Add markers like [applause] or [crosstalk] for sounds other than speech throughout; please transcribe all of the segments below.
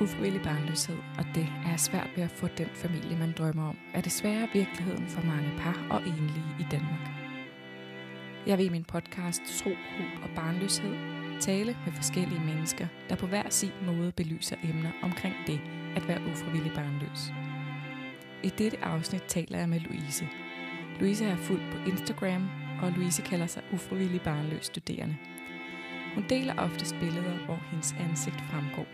ufrivillig barnløshed, og det er svært ved at få den familie, man drømmer om, er desværre virkeligheden for mange par og enlige i Danmark. Jeg vil i min podcast Tro, Håb og Barnløshed tale med forskellige mennesker, der på hver sin måde belyser emner omkring det at være ufrivillig barnløs. I dette afsnit taler jeg med Louise. Louise er fuldt på Instagram, og Louise kalder sig ufrivillig barnløs studerende. Hun deler oftest billeder, hvor hendes ansigt fremgår.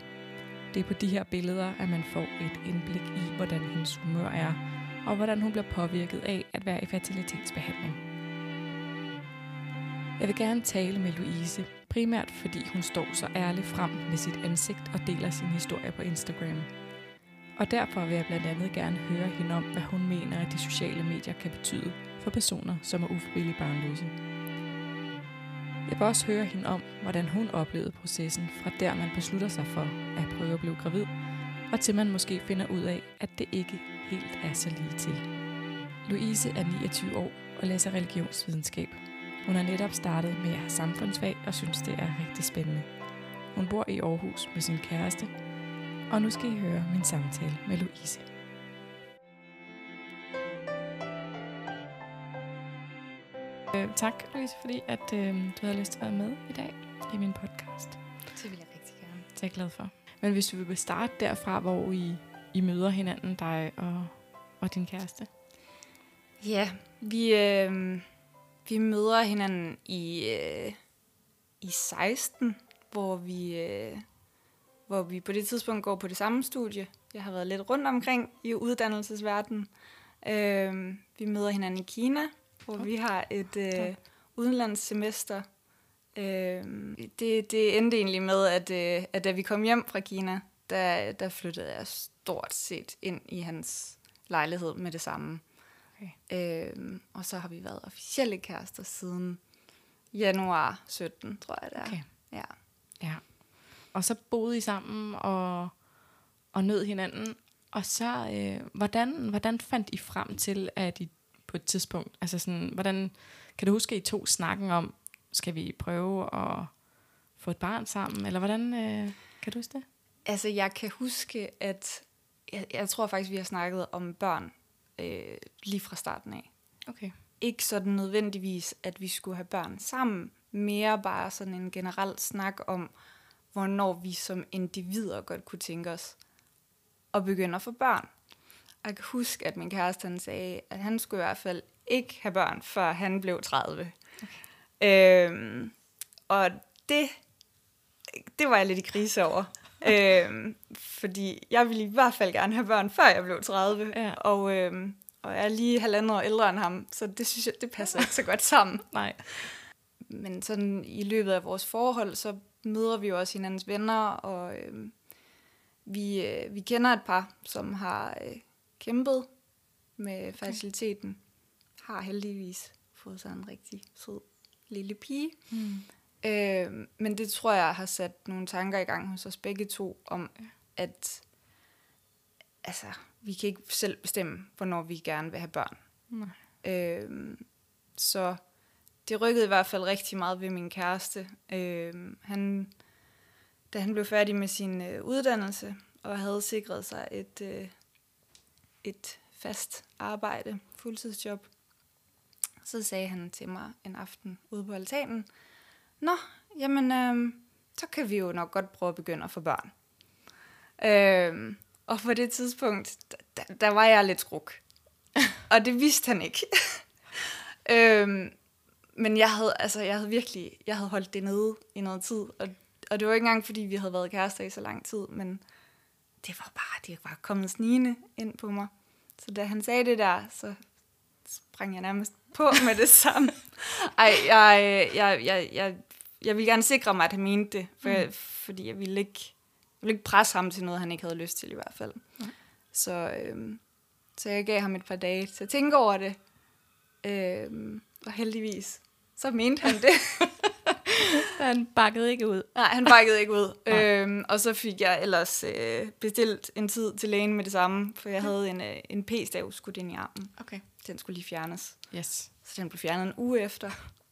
Det er på de her billeder, at man får et indblik i, hvordan hendes humør er, og hvordan hun bliver påvirket af at være i fertilitetsbehandling. Jeg vil gerne tale med Louise, primært fordi hun står så ærligt frem med sit ansigt og deler sin historie på Instagram. Og derfor vil jeg blandt andet gerne høre hende om, hvad hun mener, at de sociale medier kan betyde for personer, som er ufrivilligt barnløse. Jeg vil også høre hende om, hvordan hun oplevede processen fra der, man beslutter sig for at prøve at blive gravid, og til man måske finder ud af, at det ikke helt er så lige til. Louise er 29 år og læser religionsvidenskab. Hun har netop startet med at have samfundsfag og synes, det er rigtig spændende. Hun bor i Aarhus med sin kæreste, og nu skal I høre min samtale med Louise. Øh, tak, Louise, fordi at, øh, du havde lyst til at være med i dag i min podcast. Det vil jeg rigtig gerne. Det er jeg glad for. Men hvis du vil starte derfra, hvor I, I møder hinanden, dig og, og din kæreste. Ja, vi, øh, vi møder hinanden i, øh, i 16, hvor vi, øh, hvor vi på det tidspunkt går på det samme studie. Jeg har været lidt rundt omkring i uddannelsesverdenen. Øh, vi møder hinanden i Kina, hvor vi har et øh, udenlandssemester. Øh, det, det endte egentlig med, at, øh, at da vi kom hjem fra Kina, der, der flyttede jeg stort set ind i hans lejlighed med det samme. Okay. Øhm, og så har vi været officielle kærester siden januar 17, tror jeg det er. Okay. Ja. Ja. Og så boede I sammen og, og nød hinanden. Og så, øh, hvordan, hvordan fandt I frem til, at I på et tidspunkt, altså sådan, hvordan, kan du huske, at I to snakken om, skal vi prøve at få et barn sammen, eller hvordan, øh, kan du huske det? Altså, jeg kan huske, at jeg, jeg tror faktisk, vi har snakket om børn øh, lige fra starten af. Okay. Ikke sådan nødvendigvis, at vi skulle have børn sammen. Mere bare sådan en generel snak om, hvornår vi som individer godt kunne tænke os at begynde at få børn. Jeg kan huske, at min kæreste han sagde, at han skulle i hvert fald ikke have børn, før han blev 30. Okay. Øhm, og det, det var jeg lidt i krise over. [laughs] øhm, fordi jeg ville i hvert fald gerne have børn, før jeg blev 30. Ja. Og, øhm, og jeg er lige halvandet år ældre end ham, så det synes jeg, det passer ikke så godt sammen. [laughs] Nej. Men sådan i løbet af vores forhold, så møder vi jo også hinandens venner, og øhm, vi, øh, vi kender et par, som har øh, kæmpet med fertiliteten, har heldigvis fået sig en rigtig sød lille pige. Mm. Øh, men det tror jeg har sat nogle tanker i gang hos os begge to, om at altså, vi kan ikke selv bestemme, hvornår vi gerne vil have børn. Nej. Øh, så det rykkede i hvert fald rigtig meget ved min kæreste. Øh, han, da han blev færdig med sin øh, uddannelse og havde sikret sig et, øh, et fast arbejde, fuldtidsjob, så sagde han til mig en aften ude på altanen, Nå, jamen, øh, så kan vi jo nok godt prøve at begynde at få børn. Øh, og på det tidspunkt, der, der var jeg lidt skruk. [laughs] og det vidste han ikke. [laughs] øhm, men jeg havde, altså, jeg havde virkelig jeg havde holdt det nede i noget tid. Og, og det var ikke engang, fordi vi havde været kærester i så lang tid, men det var bare, det var kommet snigende ind på mig. Så da han sagde det der, så sprang jeg nærmest på med det [laughs] samme. Ej, jeg, jeg, jeg, jeg, jeg ville gerne sikre mig, at han mente det, for, mm. fordi jeg ville ikke, jeg ville ikke presse ham til noget, han ikke havde lyst til i hvert fald. Nej. Så, øhm, så jeg gav ham et par dage til at tænke over det. Øhm, og heldigvis, så mente han det. [laughs] Han bakkede ikke ud. Nej, han bakkede ikke ud. Nej. øhm, og så fik jeg ellers øh, bestilt en tid til lægen med det samme, for jeg havde en, øh, en p-stav skudt ind i armen. Okay. Den skulle lige fjernes. Yes. Så den blev fjernet en uge efter,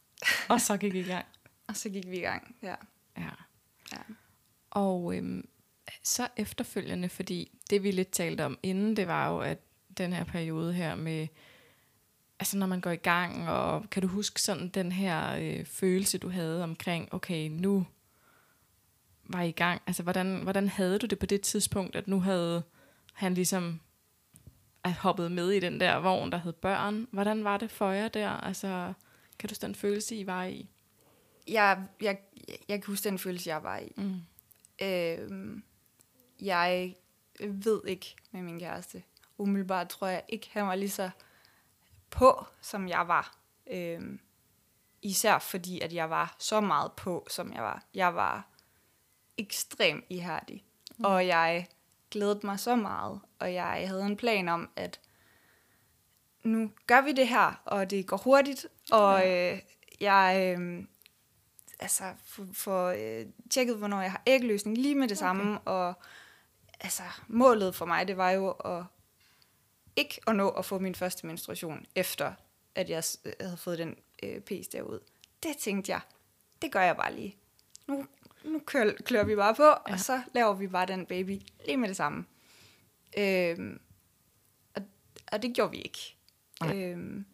[laughs] Og så gik I i gang. og så gik vi i gang. Ja. Ja. Ja. Og øhm, så efterfølgende, fordi det vi lidt talte om inden, det var jo, at den her periode her med, altså når man går i gang, og kan du huske sådan den her øh, følelse, du havde omkring, okay, nu var I i gang, altså hvordan, hvordan havde du det på det tidspunkt, at nu havde han ligesom at hoppet med i den der vogn, der hed børn. Hvordan var det for jer der? Altså, kan du den følelse, I var i? Jeg, jeg, jeg kan huske den følelse, jeg var i. Mm. Øh, jeg ved ikke med min kæreste. Umiddelbart tror jeg ikke, han var lige så på, som jeg var. Øh, især fordi, at jeg var så meget på, som jeg var. Jeg var ekstremt ihærdig, mm. og jeg glædede mig så meget, og jeg havde en plan om, at nu gør vi det her, og det går hurtigt, og øh, jeg øh, altså, får for, øh, tjekket, hvornår jeg har ægløsning lige med det okay. samme, og altså, målet for mig, det var jo at ikke at nå at få min første menstruation, efter at jeg havde fået den øh, pæs derud. Det tænkte jeg, det gør jeg bare lige. Nu, nu kører, klør vi bare på, ja. og så laver vi bare den baby lige med det samme. Øhm, og, og det gjorde vi ikke. Øhm,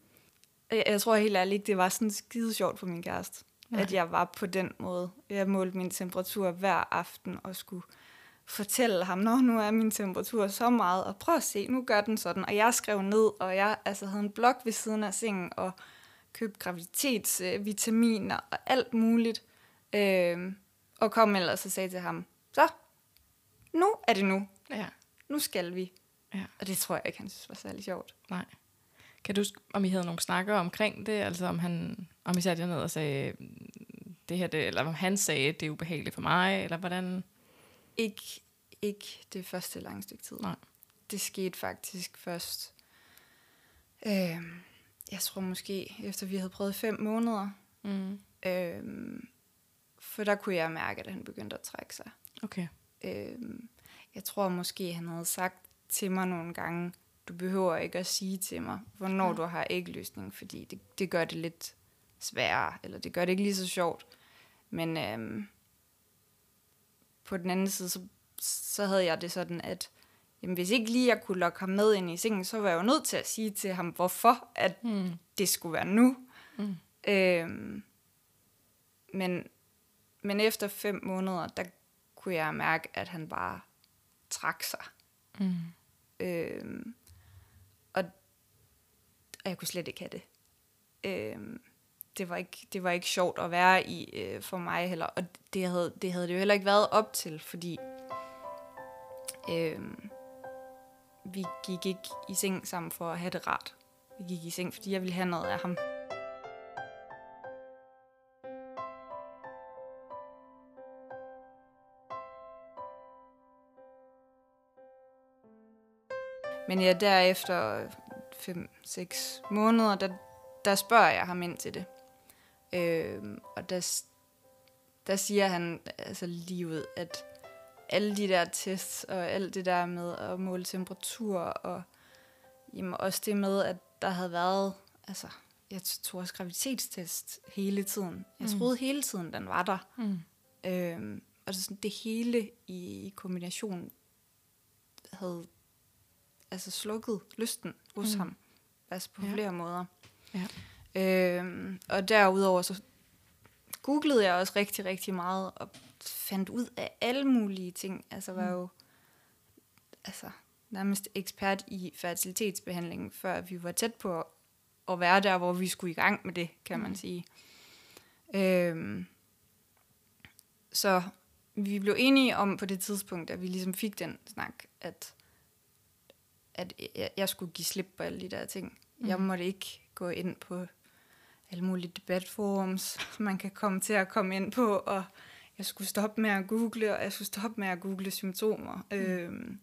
jeg, jeg tror helt ærligt det var sådan skide sjovt for min kæreste, Nej. at jeg var på den måde. Jeg målte min temperatur hver aften og skulle fortælle ham, når nu er min temperatur så meget, og prøv at se, nu gør den sådan. Og jeg skrev ned, og jeg altså, havde en blok ved siden af sengen, og købte graviditetsvitaminer og alt muligt. Øhm, og kom ellers og sagde til ham, så, nu er det nu. Ja. Nu skal vi. Ja. Og det tror jeg ikke, han synes var særlig sjovt. Nej. Kan du om I havde nogle snakker omkring det? Altså om, han, om I satte jer ned og sagde, det her, det, eller om han sagde, det er ubehageligt for mig, eller hvordan? Ikke, ikke det første lange stykke tid. Nej. Det skete faktisk først, øh, jeg tror måske, efter vi havde prøvet fem måneder. Mm. Øh, for der kunne jeg mærke, at han begyndte at trække sig. Okay. Øh, jeg tror måske, han havde sagt til mig nogle gange, du behøver ikke at sige til mig, hvornår ja. du har ægløsning, fordi det, det gør det lidt sværere, eller det gør det ikke lige så sjovt. Men øhm, på den anden side, så, så havde jeg det sådan, at jamen, hvis ikke lige jeg kunne lokke ham med ind i sengen, så var jeg jo nødt til at sige til ham, hvorfor at mm. det skulle være nu. Mm. Øhm, men, men efter fem måneder, der kunne jeg mærke, at han bare trak sig. Mm. Øhm, og, og jeg kunne slet ikke have det. Øhm, det, var ikke, det var ikke sjovt at være i øh, for mig heller. Og det havde, det havde det jo heller ikke været op til, fordi øh, vi gik ikke i seng sammen for at have det rart. Vi gik i seng, fordi jeg ville have noget af ham. Men ja, derefter 5-6 måneder, der, der spørger jeg ham ind til det. Øh, og der, der siger han altså lige ud, at alle de der tests og alt det der med at måle temperatur og jamen også det med, at der havde været, altså jeg tog også graviditetstest hele tiden. Jeg mm. troede hele tiden, den var der. Mm. Øhm, og det, sådan, det hele i kombination havde altså slukket lysten hos mm. ham. Altså på ja. flere måder. Ja. Øhm, og derudover så googlede jeg også rigtig, rigtig meget og fandt ud af alle mulige ting. Altså var mm. jo altså, nærmest ekspert i fertilitetsbehandling, før vi var tæt på at være der, hvor vi skulle i gang med det, kan mm. man sige. Øhm, så vi blev enige om på det tidspunkt, at vi ligesom fik den snak, at at jeg, jeg skulle give slip på alle de der ting. Mm. Jeg måtte ikke gå ind på alle mulige debatforums, som man kan komme til at komme ind på, og jeg skulle stoppe med at google, og jeg skulle stoppe med at google symptomer. Mm. Øhm,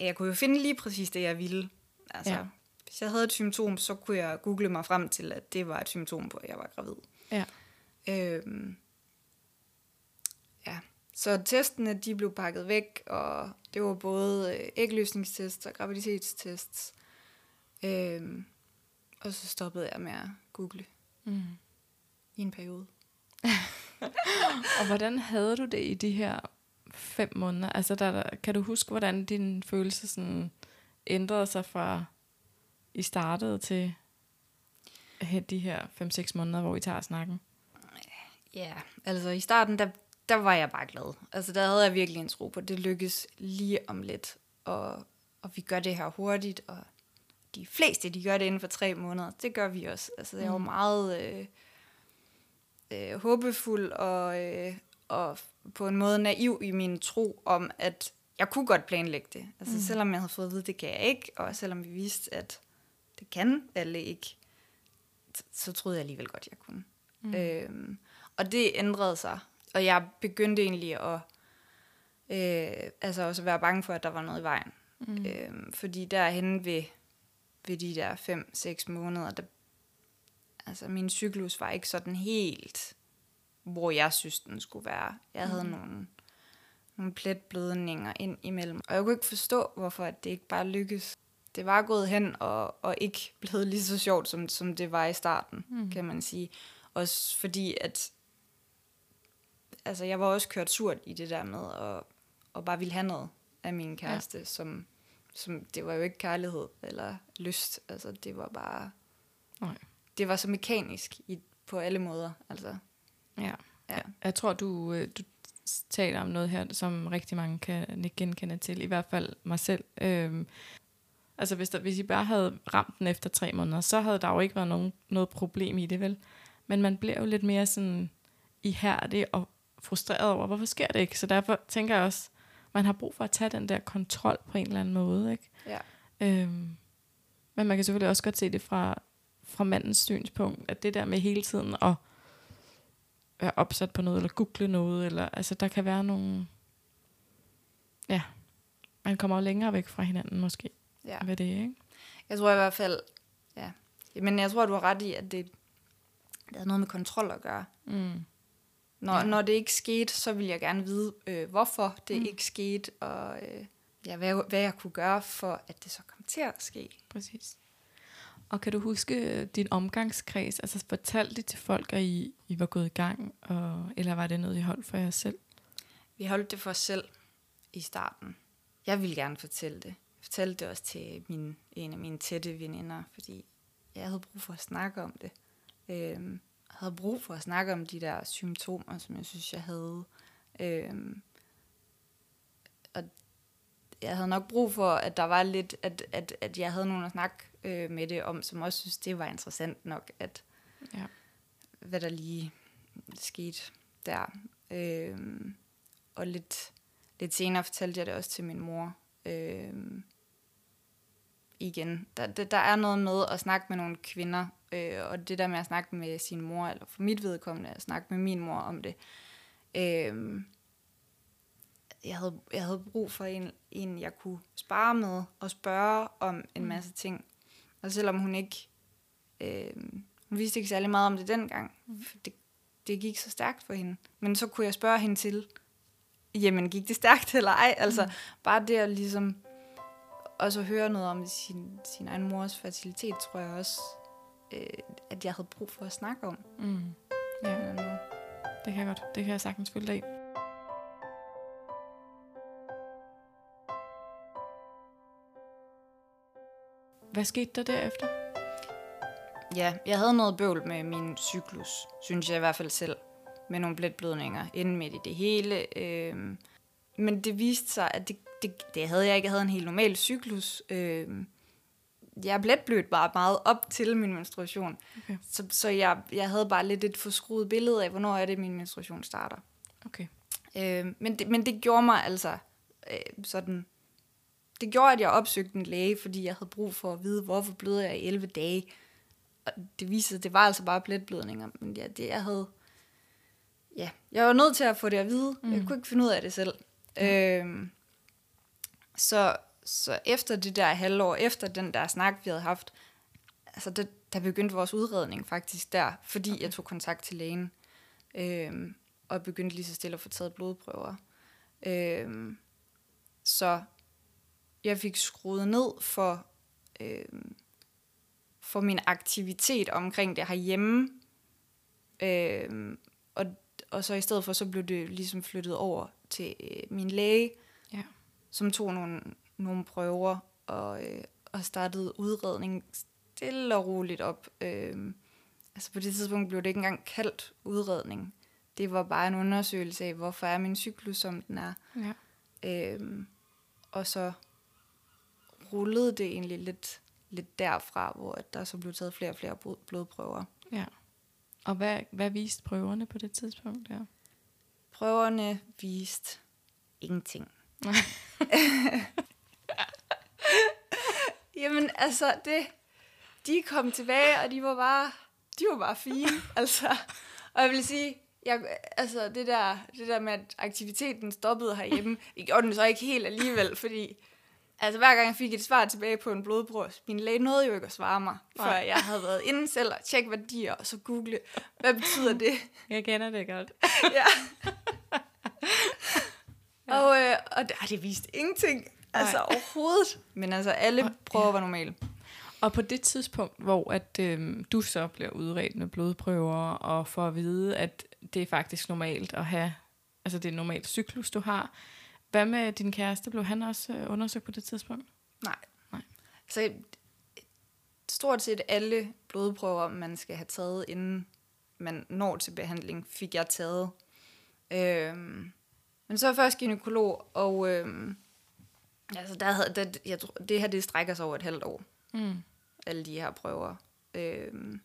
jeg kunne jo finde lige præcis det, jeg ville. Altså, ja. Hvis jeg havde et symptom, så kunne jeg google mig frem til, at det var et symptom på, at jeg var gravid. Ja. Øhm, ja. Så testene, de blev pakket væk, og det var både øh, ægløsningstests og graviditetstests. Øhm, og så stoppede jeg med at google mm. i en periode. [laughs] og hvordan havde du det i de her fem måneder. Altså, der, der, kan du huske, hvordan din følelse sådan ændrede sig fra i startede til de her 5-6 måneder, hvor vi tager snakken? Ja, altså i starten, der, der var jeg bare glad. Altså der havde jeg virkelig en tro på, det lykkes lige om lidt. Og, og vi gør det her hurtigt, og de fleste, de gør det inden for tre måneder. Det gør vi også. Altså jeg var mm. meget øh, øh, håbefuld og, øh, og på en måde naiv i min tro om, at jeg kunne godt planlægge det. Altså mm. selvom jeg havde fået at vide, det kan jeg ikke, og selvom vi vidste, at det kan alle ikke, så troede jeg alligevel godt, jeg kunne. Mm. Øhm, og det ændrede sig, og jeg begyndte egentlig at øh, altså også være bange for, at der var noget i vejen. Mm. Øhm, fordi derhen ved, ved de der 5-6 måneder, der, altså min cyklus var ikke sådan helt, hvor jeg synes, den skulle være. Jeg havde mm. nogle, nogle pletblødninger ind imellem, og jeg kunne ikke forstå, hvorfor det ikke bare lykkedes det var gået hen og, og ikke blevet lige så sjovt, som, som det var i starten, mm. kan man sige. Også fordi, at altså, jeg var også kørt surt i det der med at, at bare ville have noget af min kæreste, ja. som, som det var jo ikke kærlighed eller lyst. Altså, det var bare... Nej. Det var så mekanisk i, på alle måder. Altså. Ja. ja. Jeg tror, du, øh, du taler om noget her, som rigtig mange kan genkende til, i hvert fald mig selv. Øhm, Altså hvis, der, hvis I bare havde ramt den efter tre måneder, så havde der jo ikke været nogen, noget problem i det, vel? Men man bliver jo lidt mere sådan ihærdig og frustreret over, hvorfor sker det ikke? Så derfor tænker jeg også, man har brug for at tage den der kontrol på en eller anden måde, ikke? Ja. Øhm, men man kan selvfølgelig også godt se det fra, fra mandens synspunkt, at det der med hele tiden at være opsat på noget, eller google noget, eller altså der kan være nogle, ja, man kommer jo længere væk fra hinanden måske ja. ved det, ikke? Jeg tror i hvert fald, ja. Men jeg tror, du har ret i, at det, det har noget med kontrol at gøre. Mm. Når, ja. når det ikke skete, så vil jeg gerne vide, øh, hvorfor det mm. ikke skete, og øh, ja, hvad, hvad jeg kunne gøre for, at det så kom til at ske. Præcis. Og kan du huske øh, din omgangskreds? Altså fortalte det til folk, at I, I var gået i gang, og, eller var det noget, I holdt for jer selv? Vi holdt det for os selv i starten. Jeg ville gerne fortælle det fortalte det også til min, en af mine tætte veninder, fordi jeg havde brug for at snakke om det. Øhm, jeg havde brug for at snakke om de der symptomer, som jeg synes, jeg havde. Øhm, og jeg havde nok brug for, at der var lidt, at, at, at jeg havde nogen at snakke øh, med det om, som også synes, det var interessant nok, at ja. hvad der lige skete der. Øhm, og lidt, lidt senere fortalte jeg det også til min mor. Øhm, igen. Der, der, der er noget med at snakke med nogle kvinder, øh, og det der med at snakke med sin mor, eller for mit vedkommende at snakke med min mor om det. Øh, jeg, havde, jeg havde brug for en, en, jeg kunne spare med og spørge om en mm. masse ting. Og selvom hun ikke... Øh, hun vidste ikke særlig meget om det dengang. Mm. For det, det gik så stærkt for hende. Men så kunne jeg spørge hende til, jamen gik det stærkt eller ej? Altså mm. bare det at ligesom og så høre noget om sin, sin egen mors fertilitet, tror jeg også, øh, at jeg havde brug for at snakke om. Mm. Ja, det kan jeg godt. Det kan jeg sagtens følge dig Hvad skete der derefter? Ja, jeg havde noget bøvl med min cyklus, synes jeg i hvert fald selv, med nogle blætblødninger inden midt i det hele. Øh, men det viste sig, at det det, det havde jeg ikke. Jeg havde en helt normal cyklus. Øh, jeg blev blødt bare meget op til min menstruation. Okay. Så, så jeg, jeg havde bare lidt et forskruet billede af, hvornår er det, min menstruation starter. Okay. Øh, men, det, men det gjorde mig altså øh, sådan... Det gjorde, at jeg opsøgte en læge, fordi jeg havde brug for at vide, hvorfor bløder jeg i 11 dage. Og det viste sig, det var altså bare pletblødninger. Men ja, det jeg havde... Ja, jeg var nødt til at få det at vide. Mm. Jeg kunne ikke finde ud af det selv. Mm. Øh, så, så efter det der halvår, efter den der snak, vi havde haft, altså det, der begyndte vores udredning faktisk der, fordi okay. jeg tog kontakt til lægen, øhm, og begyndte lige så stille at få taget blodprøver. Øhm, så jeg fik skruet ned for, øhm, for min aktivitet omkring det herhjemme, øhm, og, og så i stedet for, så blev det ligesom flyttet over til øh, min læge. Som tog nogle, nogle prøver og, øh, og startede udredning stille og roligt op. Øh, altså på det tidspunkt blev det ikke engang kaldt udredning. Det var bare en undersøgelse af, hvorfor er min cyklus, som den er. Ja. Øhm, og så rullede det egentlig lidt, lidt derfra, hvor at der så blev taget flere og flere blod- blodprøver. ja. Og hvad, hvad viste prøverne på det tidspunkt der? Prøverne viste ingenting. [laughs] Jamen altså, det, de kom tilbage, og de var bare, de var bare fine. [laughs] altså, og jeg vil sige, jeg, altså det der, det der med, at aktiviteten stoppede herhjemme, [laughs] det gjorde den så ikke helt alligevel, fordi altså, hver gang jeg fik et svar tilbage på en blodprøve, min læge nåede jo ikke at svare mig, før Nej. jeg havde været inde selv og tjekke værdier, og så google, hvad betyder det? Jeg kender det godt. ja. Og, øh, og det, det viste ingenting. Altså Nej. overhovedet. Men altså, alle Og- prøver var normale. Og på det tidspunkt, hvor at, øhm, du så bliver udredt med blodprøver, og får at vide, at det er faktisk normalt at have, altså det er normalt cyklus, du har. Hvad med din kæreste? Blev han også øh, undersøgt på det tidspunkt? Nej. Nej. Så stort set alle blodprøver, man skal have taget, inden man når til behandling, fik jeg taget. Øhm, men så er jeg først gynekolog, og øhm, altså der havde, der, jeg, tror- det her det strækker sig over et halvt år. Mm. alle de her prøver. Øhm,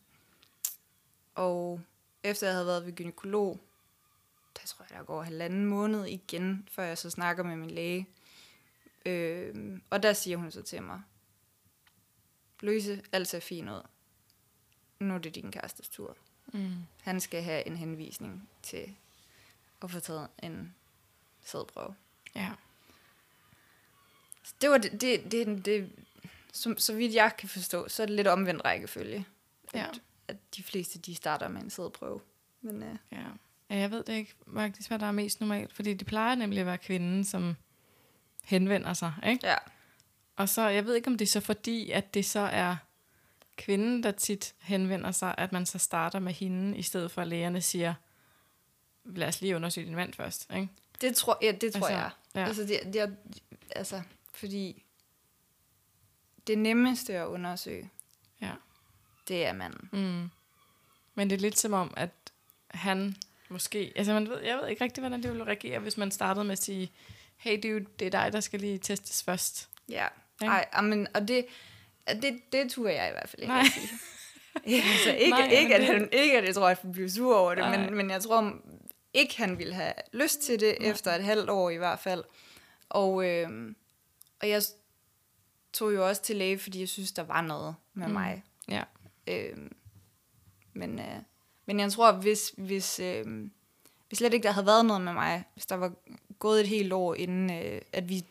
og efter jeg havde været ved gynekolog, der tror jeg, der går halvanden måned igen, før jeg så snakker med min læge. Øhm, og der siger hun så til mig, Louise, alt ser fint ud. Nu er det din kærestes tur. Mm. Han skal have en henvisning til at få taget en sædprøve. Ja. Så det var det, det, det, det som, så vidt jeg kan forstå, så er det lidt omvendt rækkefølge. At, Ja. at de fleste, de starter med en sædprøve. Men øh, Ja. ja. Jeg ved det ikke faktisk, hvad der er mest normalt, fordi det plejer nemlig at være kvinden, som henvender sig, ikke? ja, Og så, jeg ved ikke, om det er så fordi, at det så er kvinden, der tit henvender sig, at man så starter med hende, i stedet for at lægerne siger, lad os lige undersøge din mand først, ikke? Det tror, ja, det tror Altså, jeg. ja. Altså, det, det altså, fordi det nemmeste at undersøge, Ja. det er manden. Mm. Men det er lidt som om, at han måske... Altså, man ved, jeg ved ikke rigtig, hvordan det ville reagere, hvis man startede med at sige, hey dude, det er dig, der skal lige testes først. Ja, Ikke? Ej, amen, og det, det, det turde jeg i hvert fald ikke Nej. at sige. [laughs] Ja, altså, ikke, Nej, Nej, ikke, men at det- ikke at jeg tror, at han bliver sur over det, Nej. men, men jeg tror ikke, han ville have lyst til det, Nej. efter et halvt år i hvert fald. Og, øh, og jeg tog jo også til læge, fordi jeg synes, der var noget med Mm. mig. Ja. Øh, men, øh, men jeg tror, hvis, hvis, øh, hvis slet ikke der havde været noget med mig, hvis der var gået et helt år, inden øh, at vi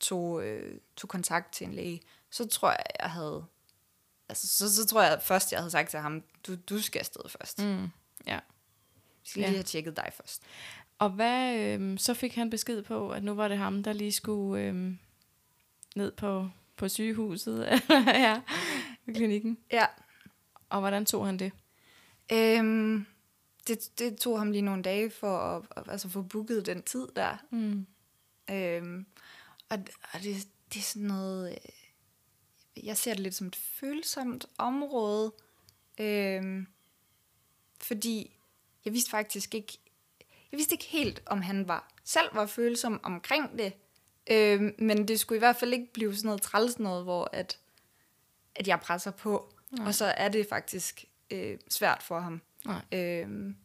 tog, øh, tog kontakt til en læge, så tror jeg, jeg havde... Altså, så, så tror jeg først, jeg havde sagt til ham, du, du skal afsted først. Mm. Ja. Skal Ja. lige have tjekket dig først. Og hvad, øhm, så fik han besked på, at nu var det ham, der lige skulle øhm, ned på, på sygehuset, [laughs] ja, i klinikken. Ja. Og hvordan tog han det? Øhm, det, det tog ham lige nogle dage for at, at altså, få booket den tid der. Mm. Øhm, og og det, det er sådan noget... Øh, jeg ser det lidt som et følsomt område. Øhm, fordi jeg vidste faktisk ikke... Jeg vidste ikke helt, om han var selv var følsom omkring det. Øhm, men det skulle i hvert fald ikke blive sådan noget træls noget, hvor at, at jeg presser på. Nej. Og så er det faktisk øh, svært for ham. Nej. Øhm,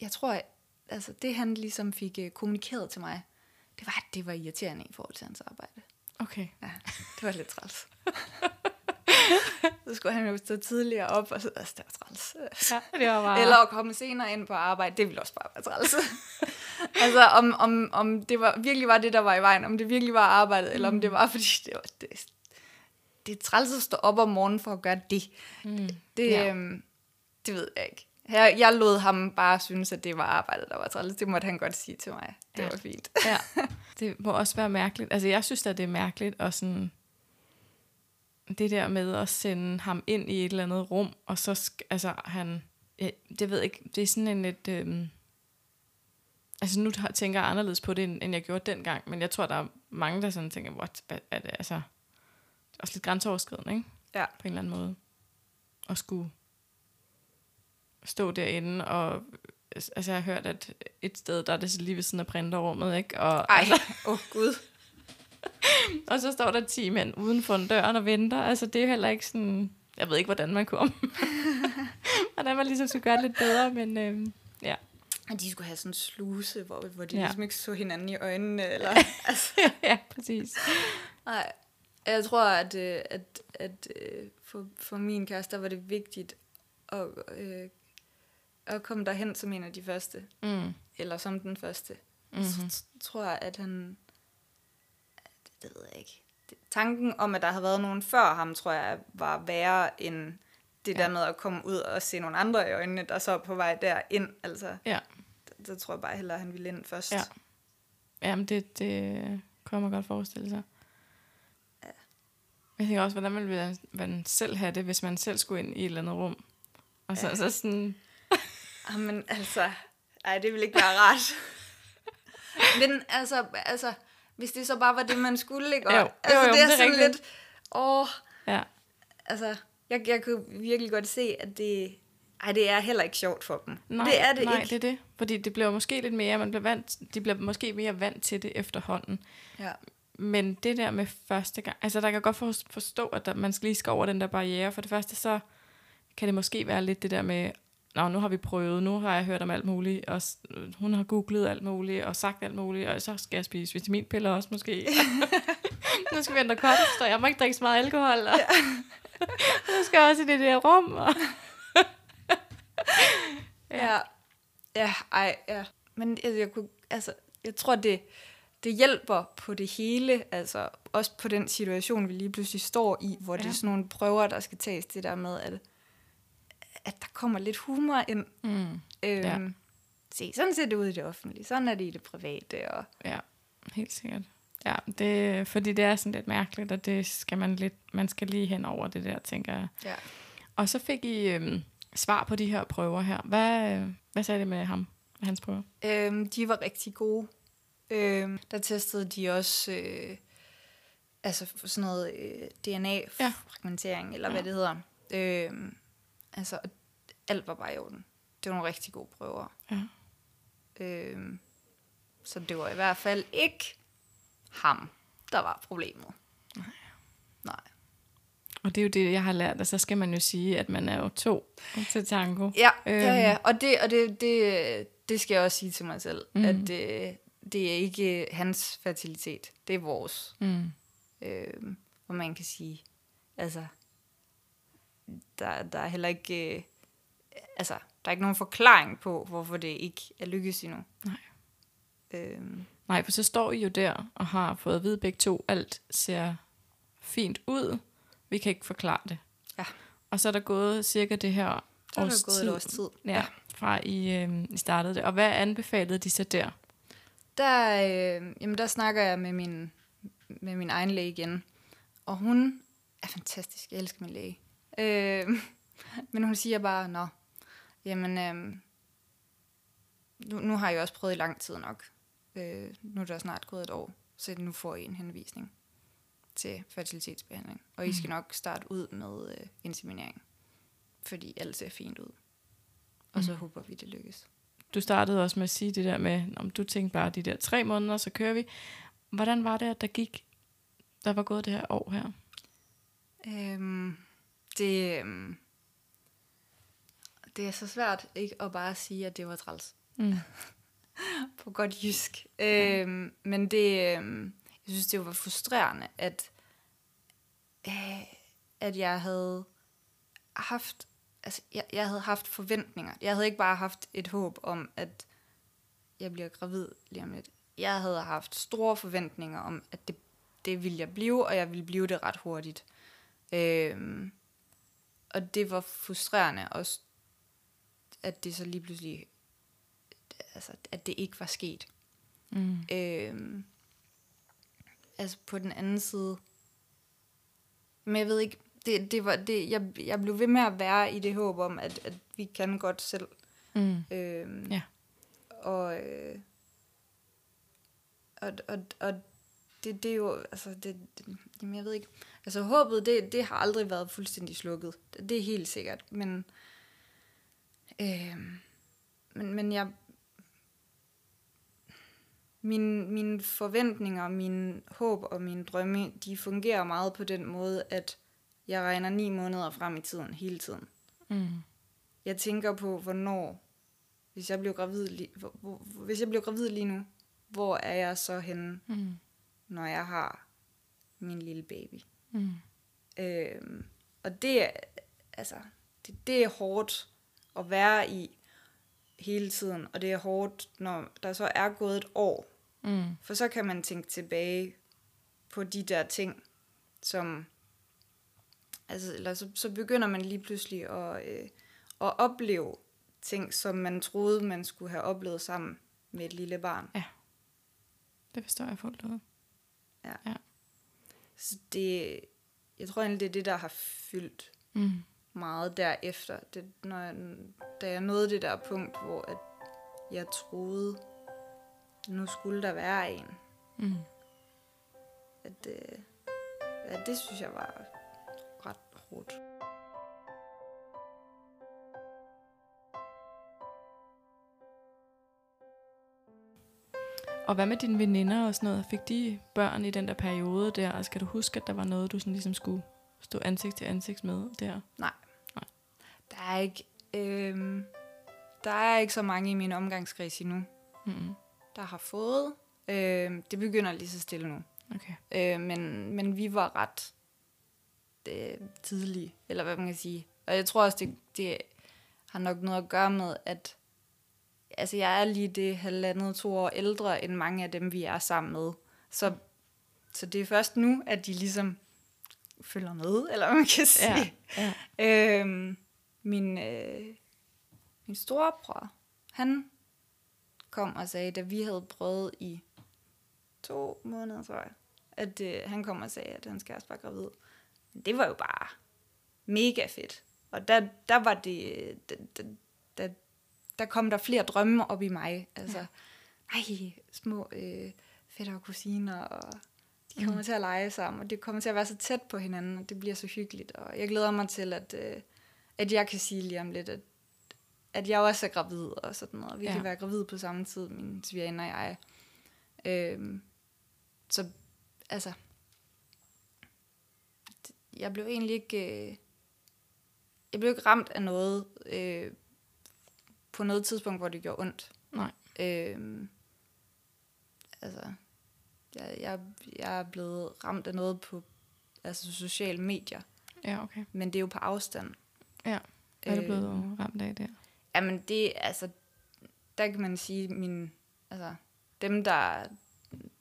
jeg tror, at, altså det han ligesom fik øh, kommunikeret til mig, det var, at det var irriterende i forhold til hans arbejde. Okay. Ja, det var lidt træls. [laughs] [laughs] så skulle han jo stå tidligere op, og så, altså, det var træls. Ja, det var bare... Eller at komme senere ind på arbejde, det ville også bare være træls. [laughs] altså, om, om, om det var, virkelig var det, der var i vejen, om det virkelig var arbejdet, eller om det var, [laughs] fordi det var, det, det er træls at stå op om morgenen for at gøre det. Mm. Det, Ja. ja. øhm, det ved jeg ikke. Jeg, jeg lod ham bare synes, at det var arbejdet, der var træls. Det måtte han godt sige til mig. Det Ja. var fint. ja. Det må også være mærkeligt. Altså, jeg synes at det er mærkeligt, og sådan... Det der med at sende ham ind i et eller andet rum, og så sk- altså, han ja, det ved jeg ikke, det er sådan en lidt... Øh, altså nu tænker jeg anderledes på det, end, end jeg gjorde dengang, men jeg tror, der er mange, der sådan tænker, what, hvad er det? Altså, det er også lidt grænseoverskridende, ikke? Ja. På en eller anden måde. At skulle stå derinde, og altså jeg har hørt, at et sted, der er det så lige ved siden af printerrummet, ikke? Og, Ej, åh oh, gud. [laughs] og så står der 10 mænd uden for døren og venter. Altså det er heller ikke sådan... Jeg ved ikke, hvordan man kunne om. [laughs] hvordan man ligesom skulle gøre det lidt bedre, men øhm, ja. Og de skulle have sådan en sluse, hvor, hvor de Ja. ligesom ikke så hinanden i øjnene. [laughs] Eller, altså, ja, præcis. nej. Jeg tror, at, øh, at, at øh, for, for min kæreste, der var det vigtigt at, øh, at komme derhen som en af de første. Mm. Eller som den første. Mm-hmm. Så tror jeg, at han... Det, ved jeg ikke. Tanken om, at der havde været nogen før ham, tror jeg, var værre end det Ja. der med at komme ud og se nogle andre i øjnene, der så er på vej derind. Altså, Ja. der, der tror jeg bare hellere, at han ville ind først. Ja. Jamen, det, det kunne man godt forestille sig. Jeg tænker også, hvordan man ville man selv have det, hvis man selv skulle ind i et eller andet rum. Og så, Ja. så sådan... Jamen, altså... Ej, det ville ikke være rart. [laughs] Men altså, altså, hvis det så bare var det, man skulle, ikke? Og, Jo, jo, altså, jo, det er det er sådan rigtigt. lidt... Åh, Ja. altså, jeg, jeg kunne virkelig godt se, at det... Ej, det er heller ikke sjovt for dem. Nej, det er det nej, ikke. det er det. Fordi det bliver måske lidt mere, man bliver vant, de bliver måske mere vant til det efterhånden. Ja. Men det der med første gang, altså der kan godt for- forstå, at der, man skal lige skal over den der barriere. For det første, så kan det måske være lidt det der med, Nå, nu har vi prøvet, nu har jeg hørt om alt muligt, og s- hun har googlet alt muligt, og sagt alt muligt, og så skal jeg spise vitaminpiller også måske. [laughs] nu skal vi ændre kost, og jeg må ikke drikke så meget alkohol, og [laughs] nu skal jeg også i det der rum. Og [laughs] Ja. Ja, ej, ja. Men jeg, jeg, kunne, altså, jeg tror, det, det hjælper på det hele, altså også på den situation, vi lige pludselig står i, hvor ja. det Ja. er sådan nogle prøver, der skal tages, det der med, at, at der kommer lidt humor ind. mm. Øhm, Ja. Se, sådan ser det ud i det offentlige, sådan er det i det private. Og, Ja, helt sikkert. Ja, det, fordi det er sådan lidt mærkeligt, og det skal man lidt, man skal lige hen over det der, tænker jeg. ja. Og så fik I øhm, svar på de her prøver her. Hvad, øh, hvad sagde det med ham, med hans prøver? Øhm, de var rigtig gode. Øhm, der testede de også øh, altså sådan noget øh, DNA-fragmentering, ja. eller Ja. hvad det hedder. Øhm, altså, alt var bare i orden. Det var nogle rigtig gode prøver. Ja. Øhm, så det var i hvert fald ikke ham, der var problemet. Nej. Nej. Og det er jo det, jeg har lært, og så skal man jo sige, at man er jo to til tango. Ja, Øhm. øhm. ja, ja. Og, det, og det, det, det skal jeg også sige til mig selv, Mhm. mm. at det, det er ikke hans fertilitet, det er vores. Mm. Øh, hvor man kan sige, altså, der, der er heller ikke, øh, altså, der er ikke nogen forklaring på, hvorfor det ikke er lykkes endnu. Nej. Øh, Nej, for så står I jo der og har fået at vide begge to, alt ser fint ud. Vi kan ikke forklare det. Ja. Og så er der gået cirka det her så er års der gået tid. et års tid. Ja, fra I, øh, I startede det. Og hvad anbefalede de så der? Der, øh, jamen der snakker jeg med min, med min egen læge igen. Og hun er fantastisk. Jeg elsker min læge. Øh, [laughs] men hun siger bare, nå, jamen, øh, nu, nu har jeg også prøvet i lang tid nok. Øh, nu er der snart gået et år, så nu får I en henvisning til fertilitetsbehandling. Og I skal nok starte ud med øh, inseminering, fordi alt ser fint ud. Og så håber vi, det lykkes. Du startede også med at sige det der med, om du tænkte bare de der tre måneder, så kører vi. Hvordan var det, at der gik, der var gået det her år her? Øhm, det, øhm, det er så svært ikke at bare sige, at det var træls. Mm. [laughs] På godt jysk. Øhm, men det, øhm, jeg synes, det var frustrerende, at, øh, at jeg havde haft, altså, jeg, jeg havde haft forventninger. Jeg havde ikke bare haft et håb om, at jeg bliver gravid lige om lidt. Jeg havde haft store forventninger om, at det, det ville jeg blive, og jeg ville blive det ret hurtigt. Øhm, og det var frustrerende også, at det så lige pludselig, altså, at det ikke var sket. Mm. Øhm, altså på den anden side, men jeg ved ikke, det, det var, det, jeg, jeg blev ved med at være i det håb om, at, at vi kan godt selv. Mm. Øhm, Ja. Og, øh, og, og, og det, det er jo, altså, det, det, jamen jeg ved ikke, altså håbet, det, det har aldrig været fuldstændig slukket. Det, det er helt sikkert, men, øh, men, men jeg, mine, mine forventninger, mine håb og mine drømme, de fungerer meget på den måde, at jeg regner ni måneder frem i tiden hele tiden. Mm. Jeg tænker på, hvornår, hvis jeg bliver gravid, li- hvor, hvor, hvis jeg bliver gravid lige nu, hvor er jeg så henne, Mm. Når jeg har min lille baby? Mm. Øhm, og det er, altså, det, det er hårdt at være i hele tiden, og det er hårdt, når der så er gået et år, Mm. for så kan man tænke tilbage på de der ting, som... Altså, eller så, så begynder man lige pludselig at, øh, at opleve ting, som man troede, man skulle have oplevet sammen med et lille barn. Det forstår jeg fuldt ud. Så det, jeg tror egentlig, det er det, der har fyldt Mm. meget derefter. Det, når jeg, da jeg nåede det der punkt, hvor at jeg troede, nu skulle der være en. Mm. At, øh, ja, det synes jeg var ret hårdt. Og hvad med dine veninder og sådan noget? Fik de børn i den der periode der? Og skal du huske, at der var noget, du sådan ligesom skulle stå ansigt til ansigt med der? Der er ikke, øh, der er ikke så mange i min omgangskreds endnu, Mm. der har fået. Øh, det begynder lige så stille nu. Okay. Øh, men, men vi var ret øh, tidlige, eller hvad man kan sige. Og jeg tror også, det, det har nok noget at gøre med, at altså, jeg er lige det halvandet to år ældre, end mange af dem, vi er sammen med. Så, så det er først nu, at de ligesom følger med, [laughs] eller man kan sige. Ja. ja. Øhm, min, øh, min storebror, han kom og sagde, da vi havde prøvet i to måneder, tror jeg, at øh, han kom og sagde, at hans kæreste var gravid. Men det var jo bare mega fedt. Og der, der var det, der, der, der, kom der flere drømme op i mig. Altså, ja. ej, små øh, fætter og kusiner, og de kommer mm. til at lege sammen, og det kommer til at være så tæt på hinanden, og det bliver så hyggeligt. Og jeg glæder mig til, at, øh, at jeg kan sige lige om lidt, at, at jeg også er gravid og sådan noget. Vi ja. Kan være gravid på samme tid, min svigerinde og jeg. Øhm, så altså, jeg blev egentlig ikke, øh, jeg blev ikke ramt af noget øh, på noget tidspunkt, hvor det gjorde ondt. Nej. Øhm, altså, jeg, jeg, jeg er blevet ramt af noget på altså sociale medier, Ja, okay. men det er jo på afstand. Ja. Er du Øh, blevet ramt af der? Jamen det, altså, der kan man sige, min, altså, dem der,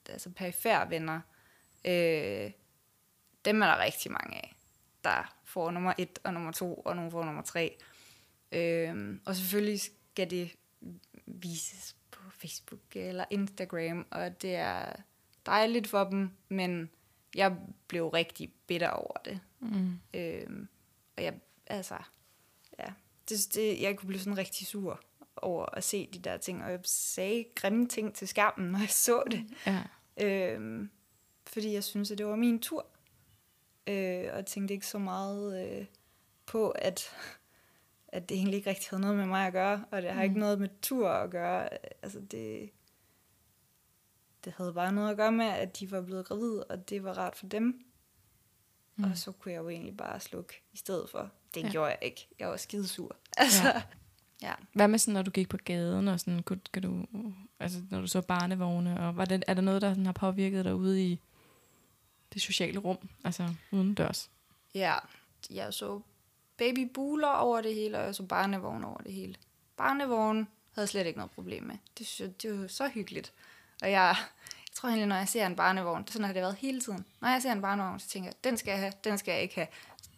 altså perifære venner, øh, dem er der rigtig mange af, der får nummer et og nummer to, og nogle får nummer tre. Øh, og selvfølgelig skal det vises på Facebook eller Instagram, og det er dejligt for dem, men jeg blev rigtig bitter over det. Mm. Øhm, og jeg, altså, ja, det, det, jeg kunne blive sådan rigtig sur over at se de der ting, og jeg sagde grimme ting til skærmen, når jeg så det. Ja. Øhm, fordi jeg synes, at det var min tur. Øh, og jeg tænkte ikke så meget øh, på, at, at det egentlig ikke rigtig havde noget med mig at gøre, og det har ikke noget med tur at gøre. Altså det, det havde bare noget at gøre med, at de var blevet gravide, og det var rart for dem. Mm. Og så kunne jeg jo egentlig bare slukke i stedet for. Det Ja. gjorde jeg ikke. Jeg var skidesur. [laughs] Altså, Ja. ja. ja. Hvad med sådan, når du gik på gaden, og sådan, kunne, kan du, altså, når du så barnevogne, og var det, er der noget, der sådan, har påvirket dig ude i det sociale rum, altså uden dørs? Ja, jeg så babybuler over det hele, og jeg så barnevogn over det hele. Barnevogn havde jeg slet ikke noget problem med. Det, synes jeg, det var så hyggeligt. Og jeg, jeg tror egentlig, når jeg ser en barnevogn, det sådan har det været hele tiden. Når jeg ser en barnevogn, så tænker jeg, den skal jeg have, den skal jeg ikke have.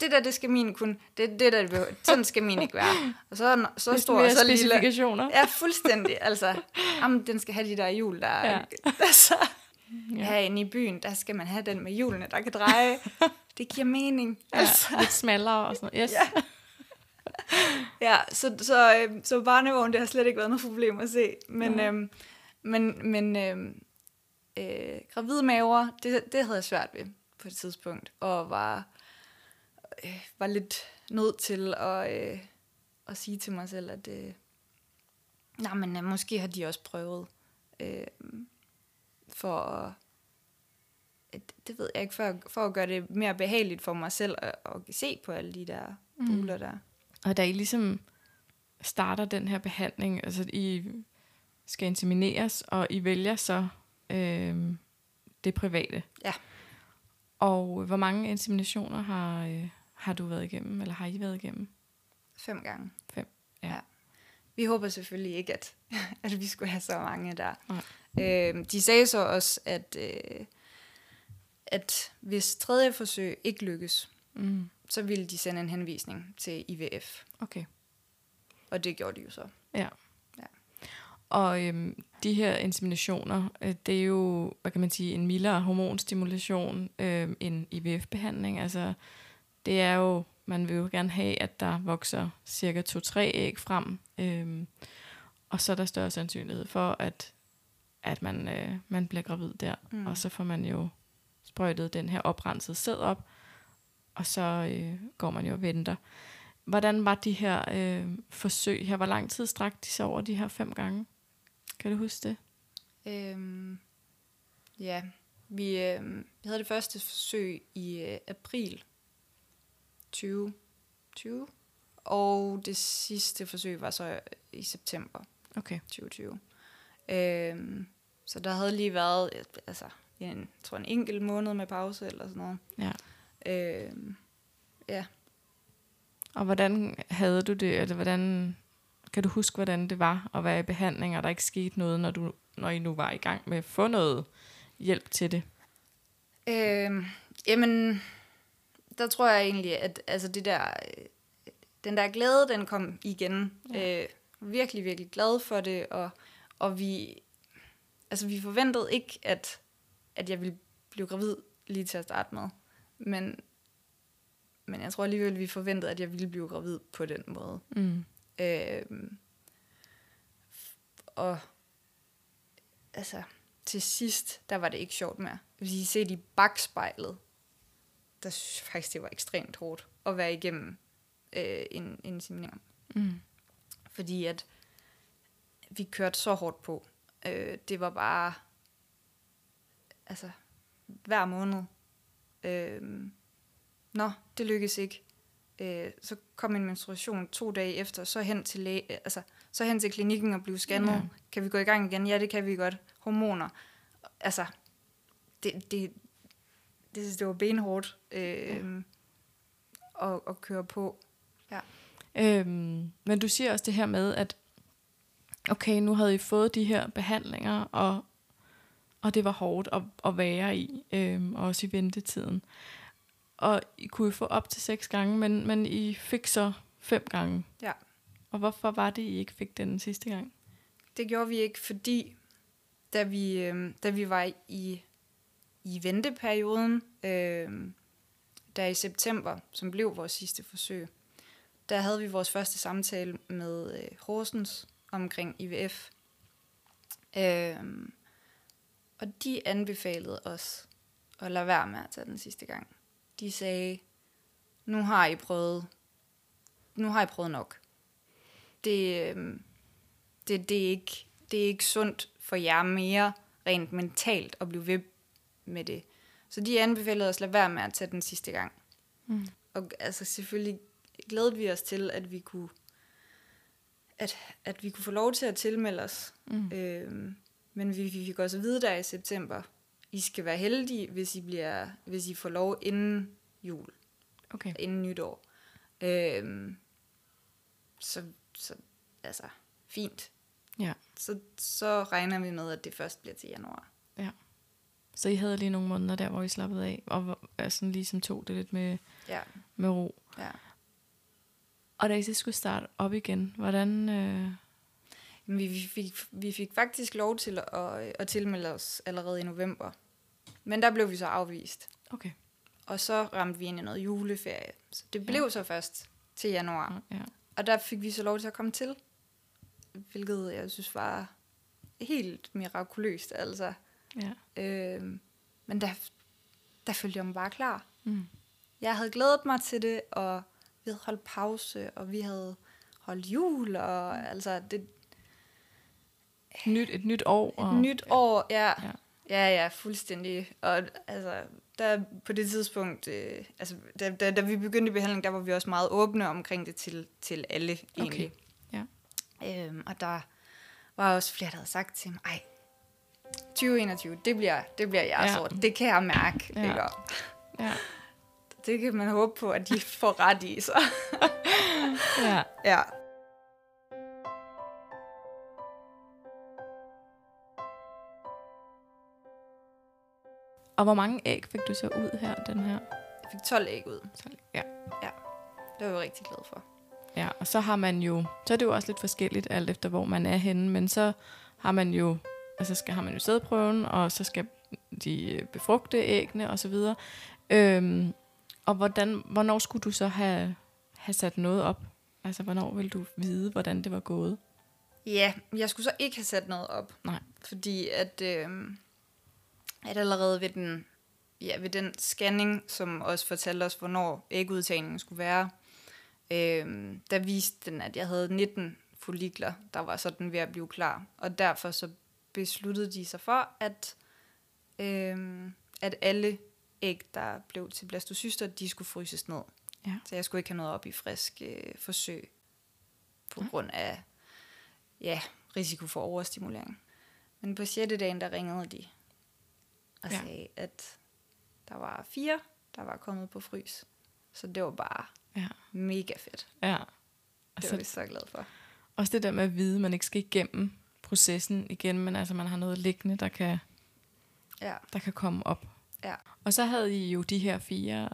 Det der, det skal min kun. Det, det der, det behøver, sådan skal min ikke være. Og så, så stor og så lille. Ja, fuldstændig. Altså, jamen, den skal have de der hjul, der ja. [laughs] altså, Ja. herinde i byen, der skal man have den med hjulene, der kan dreje. [laughs] Det giver mening. Ja, lidt smallere og sådan noget. Yes. Ja. [laughs] Ja, så, så, øh, så barnevogn, det har slet ikke været noget problem at se. Men, Nej. øh, men, men øh, øh, gravide maver, det, det havde jeg svært ved på et tidspunkt. Og var, øh, var lidt nødt til at, øh, at sige til mig selv, at øh, nej, men, øh, måske har de også prøvet øh, for at det- ved jeg ikke, for, for at gøre det mere behageligt for mig selv at, at se på alle de der buler der. Og da I ligesom starter den her behandling, altså I skal insemineres, og I vælger så øh, det private. Ja. Og hvor mange inseminationer har, øh, har du været igennem, eller har I været igennem? Fem gange. Fem, ja. Vi håber selvfølgelig ikke, at, [laughs] at vi skulle have så mange der. Nej. Øh, de sagde så også, at, øh, at hvis tredje forsøg ikke lykkes, Mm. så ville de sende en henvisning til IVF. Okay. Og det gjorde de jo så. Ja. Ja. Og øhm, de her inseminationer, øh, det er jo, hvad kan man sige, en mildere hormonstimulation øh, end IVF-behandling. Altså, det er jo, man vil jo gerne have, at der vokser cirka 2-3 æg frem. Øh, og så er der større sandsynlighed for, at, at man, øh, man bliver gravid der. Mm. Og så får man jo sprøjtet den her oprensede sæd op, og så øh, går man jo og venter. Hvordan var de her øh, forsøg her? Hvor lang tid strakte de sig over de her fem gange? Kan du huske det? Øhm, ja, vi, øh, vi havde det første forsøg i øh, april 2020, og det sidste forsøg var så i september Okay. 2020. Øhm, så der havde lige været altså, en, jeg tror en enkelt måned med pause eller sådan noget. Ja. Øhm, ja, Og hvordan havde du det? Eller hvordan, kan du huske, hvordan det var at være i behandling, og der ikke skete noget, når, du, når I nu var i gang med at få noget hjælp til det? Øhm, jamen, der tror jeg egentlig, at altså det der, den der glæde, den kom igen. Ja. Øh, virkelig, virkelig glad for det, og, og vi, altså vi forventede ikke, at, at jeg ville blive gravid lige til at starte med. Men, men jeg tror alligevel, vi forventede, at jeg ville blive gravid på den måde. Mm. Øhm, og altså, til sidst, der var det ikke sjovt mere. Hvis I set i bagspejlet, der synes jeg faktisk, det var ekstremt hårdt at være igennem øh, en, en inseminering. Mm. Fordi at vi kørte så hårdt på. Øh, det var bare, altså, hver måned. Øh, Nå, det lykkedes ikke. Øh, så kom min menstruation to dage efter, så hen til, læge, altså, så hen til klinikken og blive scannet. Ja. Ja. Kan vi gå i gang igen? Ja, det kan vi godt. Hormoner. Altså, det, det, det, det var benhårdt øh, at, at køre på. Ja. Øhm, men du siger også det her med, at okay, nu havde I fået de her behandlinger, og, og det var hårdt at, at være i, og også i ventetiden. Og I kunne jo få op til seks gange, men, men I fik så fem gange. Ja. Og hvorfor var det, I ikke fik den sidste gang? Det gjorde vi ikke, fordi da vi, øh, da vi var i, i venteperioden, øh, der i september, som blev vores sidste forsøg, der havde vi vores første samtale med øh, Horsens omkring IVF. Øh, og de anbefalede os at lade være med at tage den sidste gang. De sagde, nu har I prøvet, nu har I prøvet nok. Det, øh, det, det, er ikke, det er ikke sundt for jer mere rent mentalt at blive ved med det. Så de anbefalede os at lade være med at tage den sidste gang. Mm. Og altså selvfølgelig glædede vi os til, at vi kunne at, at vi kunne få lov til at tilmelde os. Mm. Øhm, men vi, vi fik også at vide der i september, I skal være heldige, hvis I, bliver, hvis I får lov inden jul, Okay. inden nytår. Øhm, så, så, altså, fint. Ja. Så, så regner vi med, at det først bliver til januar. Så I havde lige nogle måneder der, hvor I slappede af, og hvor, altså ligesom tog det lidt med, Ja, med ro. ja. Og da I så skulle starte op igen, hvordan... Øh, Men vi, vi, fik, vi fik faktisk lov til at, at tilmelde os allerede i november. Men der blev vi så afvist. okay. Og så ramte vi ind i noget juleferie. Så det blev ja. så først til januar. Ja. og der fik vi så lov til at komme til, hvilket jeg synes var helt mirakuløst, altså. Ja. Øh, men der, der følte jeg mig bare klar. Mm. Jeg havde glædet mig til det, og vi havde holdt pause, og vi havde holdt jul, og altså det, Nyt, et nyt år. et nyt år, ja. Ja. ja. Ja, fuldstændig. Og altså, der på det tidspunkt, øh, altså, da, da, da vi begyndte behandling, der var vi også meget åbne omkring det til, til alle, egentlig. Ja. Øhm, og der var også flere, der havde sagt til mig, ej, 2021, det bliver, det bliver jeres Ja. år. Det kan jeg mærke. Ja. Ikke? Og Ja. Det kan man håbe på, at de får ret i. Så. [laughs] ja. ja. Og hvor mange æg fik du så ud her, den her? Jeg fik 12 æg ud. Ja. Det var jeg rigtig glad for. Ja, og så har man jo, så er det jo også lidt forskelligt alt efter, hvor man er henne, men så har man jo, altså skal, har man jo sædprøven, og så skal de befrugte æggene og så videre. Øhm, og hvordan, hvornår skulle du så have, have sat noget op? Altså, hvornår vil du vide, hvordan det var gået? Ja, jeg skulle så ikke have sat noget op. Nej. Fordi at, øh, at allerede ved den, ja, ved den scanning, som også fortalte os, hvornår ægudtagningen skulle være, øh, der viste den, at jeg havde 19 follikler, der var sådan ved at blive klar. Og derfor så besluttede de sig for, at, øh, at alle æg, der blev til blastocyster, de skulle fryses ned. Ja. Så jeg skulle ikke have noget op i frisk øh, forsøg på Nej. grund af ja, risiko for overstimulering. Men på 6. dagen, der ringede de og Ja. ja. sagde, at der var fire, der var kommet på frys. Så det var bare Ja. mega fedt. Ja. Det Altså, var vi så glade for. også det der med at vide, at man ikke skal igennem processen igen, men altså man har noget liggende, der kan, Ja. der kan komme op. Ja. Og så havde I jo de her fire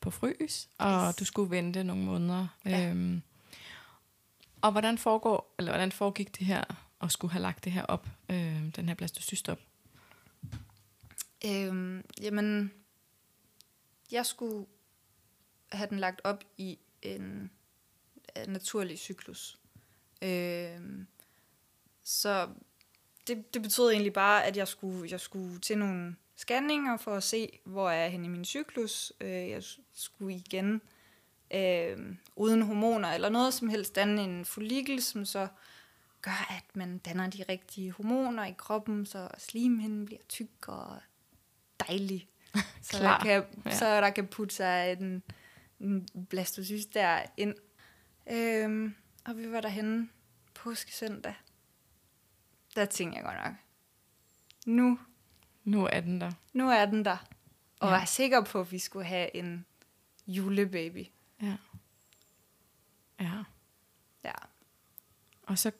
på frys, og Yes. du skulle vente nogle måneder. Ja. Øhm, og hvordan foregår, eller hvordan foregik det her, at skulle have lagt det her op, øh, den her blastocyst op? Øhm, jamen, jeg skulle have den lagt op i en naturlig cyklus. Øhm, så det, det betød egentlig bare, at jeg skulle, jeg skulle til nogle scanninger for at se, hvor er jeg henne i min cyklus. Øh, jeg skulle igen øh, uden hormoner eller noget som helst danne en follikel, som så gør, at man danner de rigtige hormoner i kroppen, så slimhinden bliver tyk og dejlig. [laughs] Så der kan, ja. så der kan putte sig en, en blastocyst der ind. Øhm, og vi var derhenne påskesøndag. Der tænkte jeg godt nok, nu, Nu er den der. nu er den der. Og Ja. var sikker på, at vi skulle have en julebaby. Ja. Ja. Ja. Og så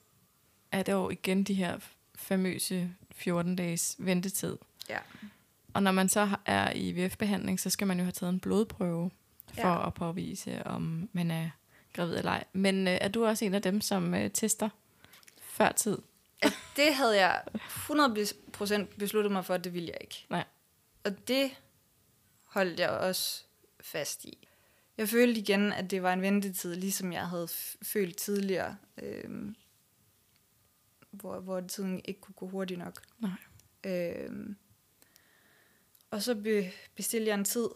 er der jo igen de her famøse 14-dages ventetid. Ja. Og når man så er i VF-behandling, så skal man jo have taget en blodprøve for Ja. at påvise, om man er gravid eller ej. Men øh, er du også en af dem, som øh, tester før tid? Det havde jeg 100% besluttet mig for, at det ville jeg ikke. Nej. Og det holdt jeg også fast i. Jeg følte igen, at det var en ventetid, ligesom jeg havde følt tidligere, øhm, hvor, hvor tiden ikke kunne gå hurtigt nok. Nej. Øhm, og så be, bestilte jeg en tid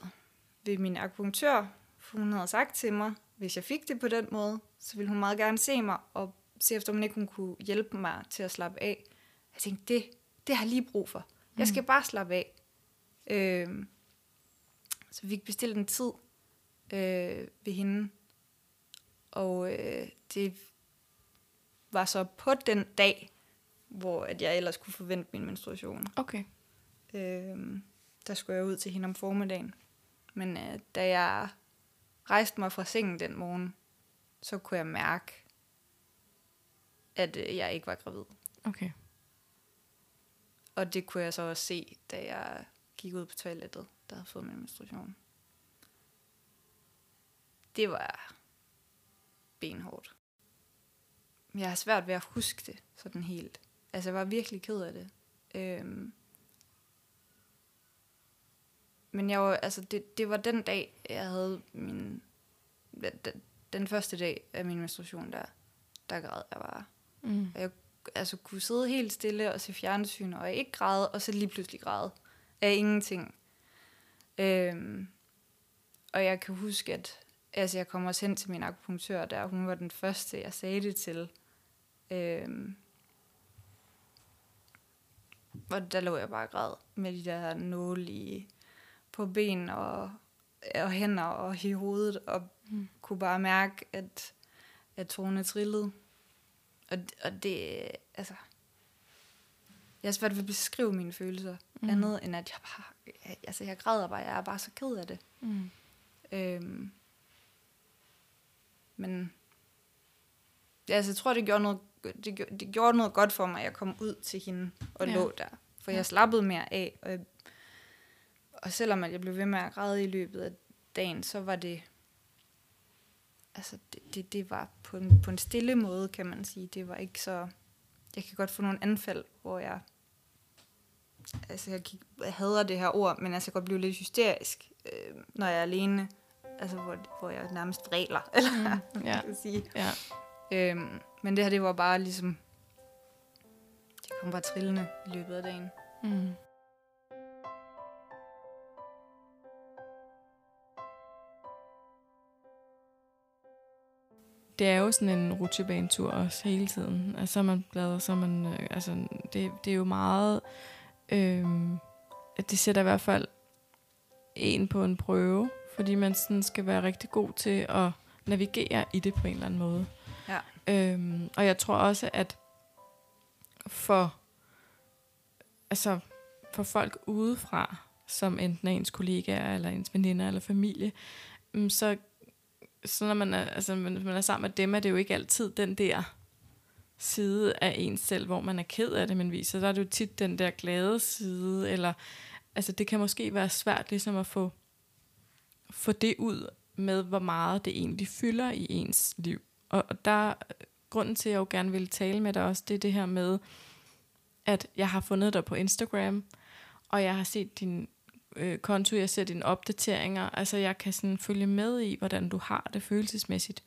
ved min akupunktør, for hun havde sagt til mig, hvis jeg fik det på den måde, så ville hun meget gerne se mig, og se efter, om hun ikke hun kunne hjælpe mig til at slappe af. Jeg tænkte, det, det har jeg lige brug for. Jeg skal bare slappe af. Øhm, så vi fik bestilt en tid øh, ved hende, og øh, det var så på den dag, hvor at jeg ellers kunne forvente min menstruation. Okay. Øhm, der skulle jeg ud til hende om formiddagen. Men øh, da jeg rejste mig fra sengen den morgen, så kunne jeg mærke, at øh, jeg ikke var gravid. Okay. Og det kunne jeg så også se, da jeg gik ud på toilettet, der havde fået min menstruation. Det var benhårdt. Jeg har svært ved at huske det sådan helt. Altså, jeg var virkelig ked af det. Øhm. Men jeg var, altså, det, det var den dag, jeg havde min... Den første dag af min menstruation, der, der græd jeg bare. Mm. Og jeg altså, kunne sidde helt stille og se fjernsyn, og jeg ikke græde, og så lige pludselig græde af ingenting. Øhm, og jeg kan huske, at altså, jeg kom også hen til min akupunktør der, hun var den første, jeg sagde det til. Øhm, og der lå jeg bare og græd med de der nåle i, på ben og, og hænder og i hovedet, og Mm. kunne bare mærke, at, at tårne trillede. Og, og det, altså... Jeg har svært ved at beskrive mine følelser. Mm. Andet end at jeg bare... Jeg, altså, jeg græder bare. Jeg er bare så ked af det. Mm. Øhm, men... Ja, altså, jeg tror, det gjorde, noget, det, gjorde, det gjorde noget godt for mig, at jeg kom ud til hende og ja. lå der. For Ja. jeg slappede mere af. Og, jeg, og selvom at jeg blev ved med at græde i løbet af dagen, så var det... Altså, det, det, det var på en, på en stille måde, kan man sige. Det var ikke så... Jeg kan godt få nogle anfald, hvor jeg... Altså, jeg, gik, jeg hader det her ord, men altså, jeg kan godt blive lidt hysterisk, øh, når jeg er alene. Altså, hvor, hvor jeg nærmest vræler, [laughs] eller Mm. Ja. kan sige. Ja. Øhm, men det her, det var bare ligesom... Det kom bare trillende i løbet af dagen. Mm. Det er jo sådan en rutsjebanetur også hele tiden. Altså, så er man glad, så er man... Øh, altså, det, det er jo meget... Øh, det sætter i hvert fald en på en prøve, fordi man sådan skal være rigtig god til at navigere i det på en eller anden måde. Ja. Øhm, og jeg tror også, at for, altså, for folk udefra, som enten er ens kollegaer, eller ens veninder, eller familie, mm, så, så når man er, altså, man, man er sammen med dem, er det jo ikke altid den der side af en selv, hvor man er ked af det, man viser. Der er det jo tit den der glade side, eller altså det kan måske være svært ligesom at få, få det ud med, hvor meget det egentlig fylder i ens liv. Og, og der, grunden til, at jeg jo gerne ville tale med dig også, det er det her med, at jeg har fundet dig på Instagram, og jeg har set din øh, konto, jeg ser dine opdateringer, altså jeg kan sådan følge med i, hvordan du har det følelsesmæssigt.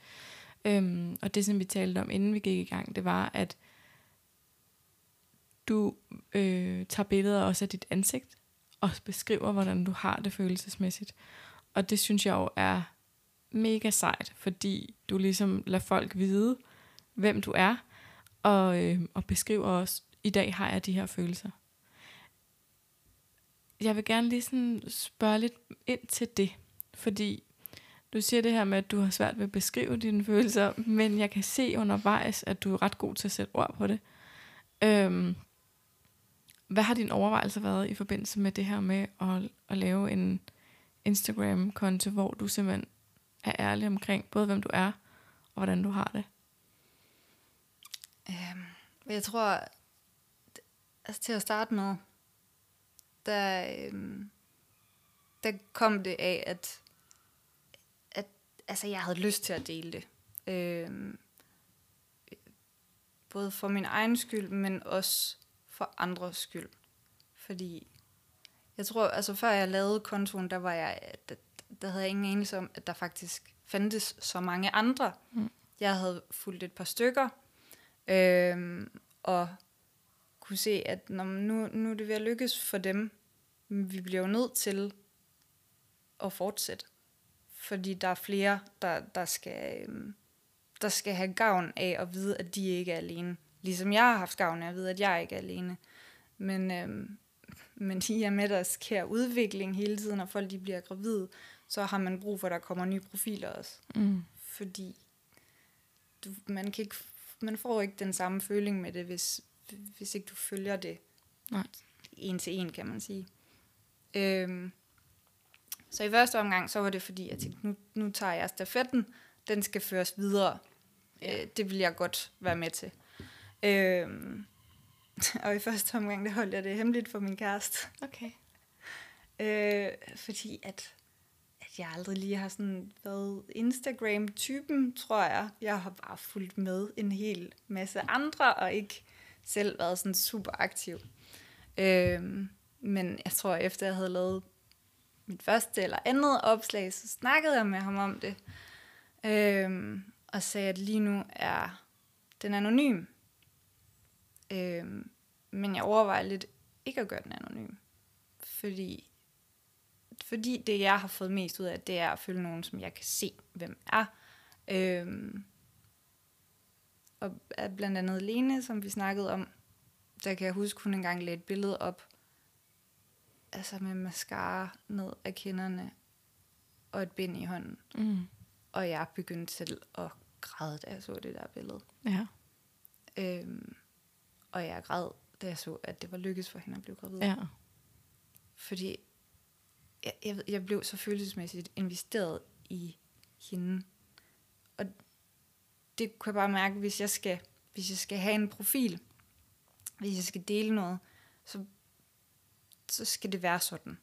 Øhm, og det, som vi talte om, inden vi gik i gang, det var, at du øh, tager billeder også af dit ansigt, og beskriver, hvordan du har det følelsesmæssigt. Og det synes jeg jo er mega sejt, fordi du ligesom lader folk vide, hvem du er, og, øh, og beskriver også, i dag har jeg de her følelser. Jeg vil gerne lige sådan spørge lidt ind til det, fordi du siger det her med, at du har svært ved at beskrive dine følelser, men jeg kan se undervejs, at du er ret god til at sætte ord på det. Øhm, hvad har din overvejelser været i forbindelse med det her med at, at lave en Instagram-konto, hvor du simpelthen er ærlig omkring både hvem du er, og hvordan du har det? Øhm, jeg tror, altså til at starte med, der, øhm, der kom det af, at, at altså, jeg havde lyst til at dele det. Øhm, både for min egen skyld, men også for andres skyld. Fordi jeg tror, altså før jeg lavede kontoen, der var jeg, der, der havde jeg ingen anelse om, at der faktisk fandtes så mange andre. Mm. Jeg havde fulgt et par stykker, øhm, og kunne se, at når nu, nu er det ved at lykkes for dem. Vi bliver jo nødt til at fortsætte. Fordi der er flere, der, der, skal, øhm, der skal have gavn af at vide, at de ikke er alene. Ligesom jeg har haft gavn af at vide, at jeg ikke er alene. Men, øhm, men i og med, at der sker udvikling hele tiden, og folk de bliver gravide, så har man brug for, at der kommer nye profiler også. Mm. Fordi du, man, kan ikke, man får ikke den samme føling med det, hvis, hvis ikke du følger det Nej. en til en, kan man sige. Øhm, så i første omgang, så var det fordi, jeg tænkte, nu, nu tager jeg stafetten, den skal føres videre. Ja. Øh, det vil jeg godt være med til. Øhm, [laughs] og i første omgang, der holdt jeg det hemmeligt for min kæreste. Okay. Øh, fordi at, at jeg aldrig lige har sådan været Instagram-typen, tror jeg. Jeg har bare fulgt med en hel masse andre, og ikke selv været sådan super aktiv. Øhm, men jeg tror, efter jeg havde lavet mit første eller andet opslag, så snakkede jeg med ham om det. Øhm, og sagde, at lige nu er den anonym. Øhm, men jeg overvejer lidt ikke at gøre den anonym. Fordi, fordi det, jeg har fået mest ud af, det er at følge nogen, som jeg kan se, hvem er. Øhm, og blandt andet Lene, som vi snakkede om, der kan jeg huske, hun engang lagde et billede op, altså med mascara ned af kinderne, og et bind i hånden. Mm. Og jeg begyndte selv at græde, da jeg så det der billede. Ja. Øhm, og jeg græd, da jeg så, at det var lykkedes for hende at blive gravid. Ja. Fordi jeg, jeg, jeg blev så følelsesmæssigt investeret i hende. Det kunne jeg bare mærke, hvis jeg skal, hvis jeg skal have en profil, hvis jeg skal dele noget, så, så skal det være sådan.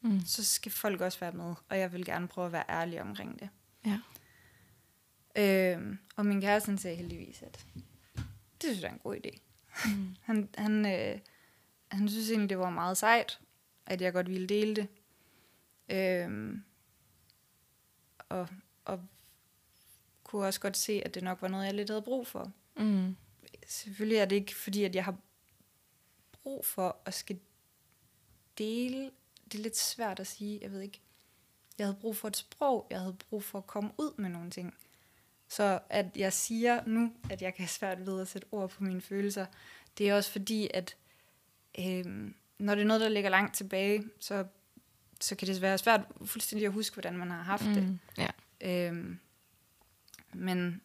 Mm. Så skal folk også være med, og jeg vil gerne prøve at være ærlig omkring det. Ja. Øhm, og min kæreste sagde heldigvis, at det synes jeg er en god idé. Mm. [laughs] Han, han, øh, han synes egentlig, det var meget sejt, at jeg godt ville dele det. Øhm, og, og kunne også godt se, at det nok var noget, jeg lidt havde brug for. Mm. Selvfølgelig er det ikke fordi, at jeg har brug for at skal dele. Det er lidt svært at sige, jeg ved ikke. Jeg havde brug for et sprog, jeg havde brug for at komme ud med nogle ting. Så at jeg siger nu, at jeg kan svært ved at sætte ord på mine følelser, det er også fordi, at øhm, når det er noget, der ligger langt tilbage, så, så kan det være svært fuldstændig at huske, hvordan man har haft det. Mm. Ja. Øhm, men,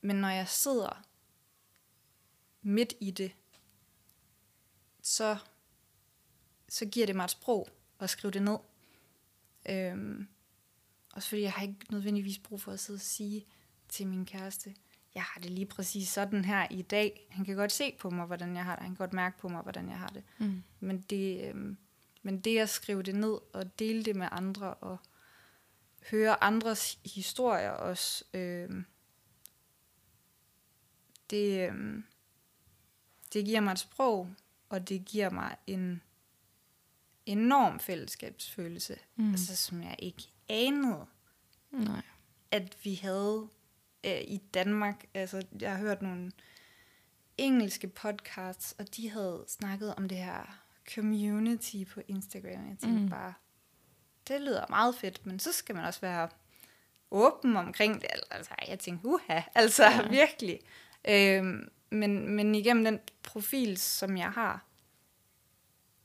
men når jeg sidder midt i det, så, så giver det mig et sprog at skrive det ned. Øhm, også fordi jeg har ikke nødvendigvis brug for at sidde og sige til min kæreste, jeg har det lige præcis sådan her i dag. Han kan godt se på mig, hvordan jeg har det. Han kan godt mærke på mig, hvordan jeg har det. Mm. Men det, øhm, men det at skrive det ned og dele det med andre og høre andres historier også, øhm, det, øhm, det giver mig et sprog, og det giver mig en enorm fællesskabsfølelse, Mm. altså, som jeg ikke anede, Nej. at vi havde øh, i Danmark. Altså, jeg har hørt nogle engelske podcasts, og de havde snakket om det her community på Instagram. Jeg tænkte mm. bare, det lyder meget fedt, men så skal man også være åben omkring det. Altså, jeg tænkte, uha, altså Ja. virkelig. Øhm, men, men igennem den profil, som jeg har,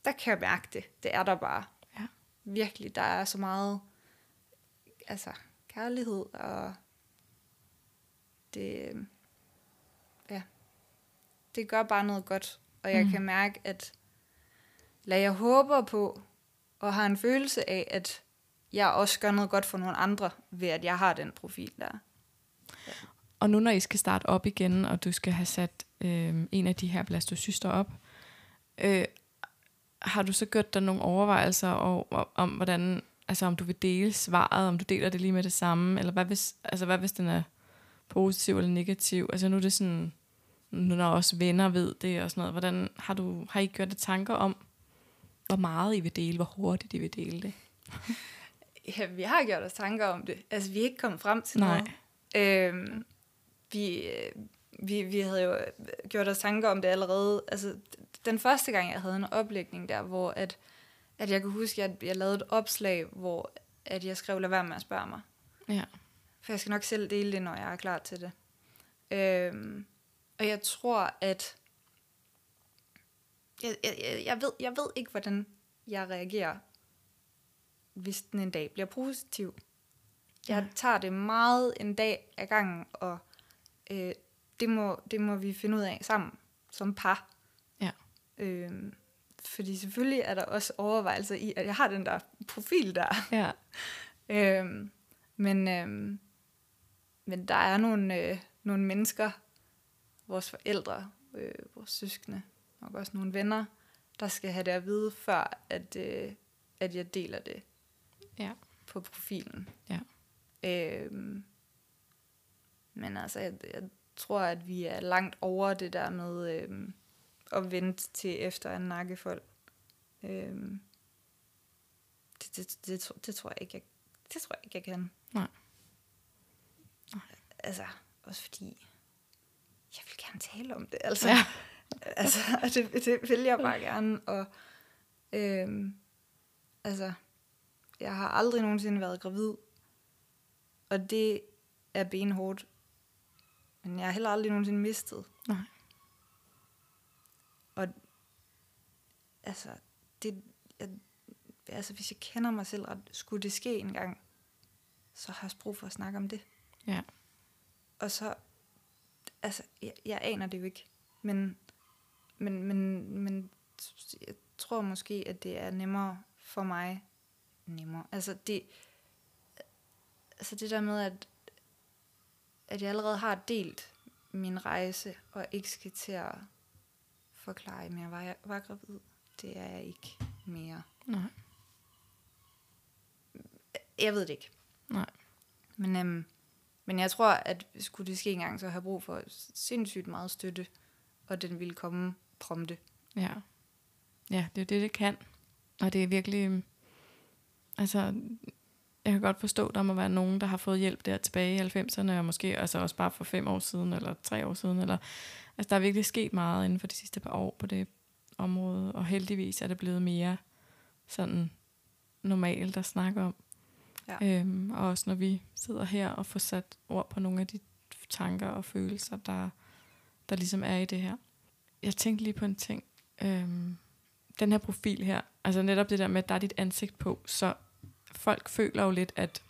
der kan jeg mærke det. Det er der bare. Ja. Virkelig, der er så meget altså, kærlighed, og det, ja, det gør bare noget godt. Og jeg Mm. kan mærke, at lad jeg håber på, og har en følelse af, at jeg også gør noget godt for nogle andre, ved at jeg har den profil der. Og nu når I skal starte op igen, og du skal have sat øh, en af de her blastocyster op, øh, har du så gjort dig nogle overvejelser over, om, hvordan, altså om du vil dele svaret, om du deler det lige med det samme, eller hvad hvis, altså hvad hvis den er positiv eller negativ? Altså nu er det sådan, nu når også venner ved det og sådan noget, hvordan har du, har I gjort det tanker om, hvor meget I vil dele, hvor hurtigt I vil dele det? Ja, vi har gjort os tanker om det. Altså, vi er ikke kommet frem til Nej. noget. Øhm, vi, vi, vi havde jo gjort os tanker om det allerede. Altså, den første gang, jeg havde en oplægning der, hvor at, at jeg kunne huske, at jeg lavede et opslag, hvor at jeg skrev, lad være med at spørge mig. Ja. For jeg skal nok selv dele det, når jeg er klar til det. Øhm, og jeg tror, at... Jeg, jeg, ved, jeg ved ikke, hvordan jeg reagerer, hvis den en dag bliver positiv. Jeg Nej. tager det meget en dag ad gangen, og øh, det, må, det må vi finde ud af sammen, som par. Ja. Øhm, fordi selvfølgelig er der også overvejelser i, at jeg har den der profil der. Ja. [laughs] Øhm, men, øhm, men der er nogle, øh, nogle mennesker, vores forældre, øh, vores søskende, nok også nogle venner, der skal have det at vide, før at, øh, at jeg deler det Ja. på profilen. Ja. Øhm, men altså, jeg, jeg tror, at vi er langt over det der med øhm, at vente til efter en nakkefold. Øhm, det, det, det, det, tror- jeg ikke, jeg Det tror jeg ikke, jeg kan. Nej. Nej. Altså, også fordi, jeg vil gerne tale om det. Altså, Ja. [laughs] altså det, det vil jeg bare gerne. Og, øhm, altså, jeg har aldrig nogensinde været gravid. Og det er benhårdt. Men jeg har heller aldrig nogensinde mistet. Nej. Og altså, det, jeg, altså, hvis jeg kender mig selv ret, skulle det ske en gang, så har jeg også brug for at snakke om det. Ja. Og så, altså, jeg, jeg aner det jo ikke, men, men, men, men jeg tror måske, at det er nemmere for mig, nemmere, altså det, altså det der med, at, at jeg allerede har delt min rejse, og ikke skal til at forklare, om jeg var, jeg var gravid, det er jeg ikke mere. Nej. Jeg ved det ikke. Nej. Men, øhm, men jeg tror, at skulle det ske engang, så har jeg brug for sindssygt meget støtte, og den ville komme prompte. Ja. Ja, det er det, det kan. Og det er virkelig... øhm, Altså, jeg kan godt forstå, der må være nogen, der har fået hjælp der tilbage i 90'erne, og måske altså også bare for fem år siden, eller tre år siden. Eller, altså, der er virkelig sket meget inden for de sidste par år på det område, og heldigvis er det blevet mere sådan normalt at snakke om. Ja. Øhm, og også når vi sidder her og får sat ord på nogle af de tanker og følelser, der, der ligesom er i det her. Jeg tænkte lige på en ting. Øhm, den her profil her, altså netop det der med, at der er dit ansigt på, så folk føler jo lidt, at,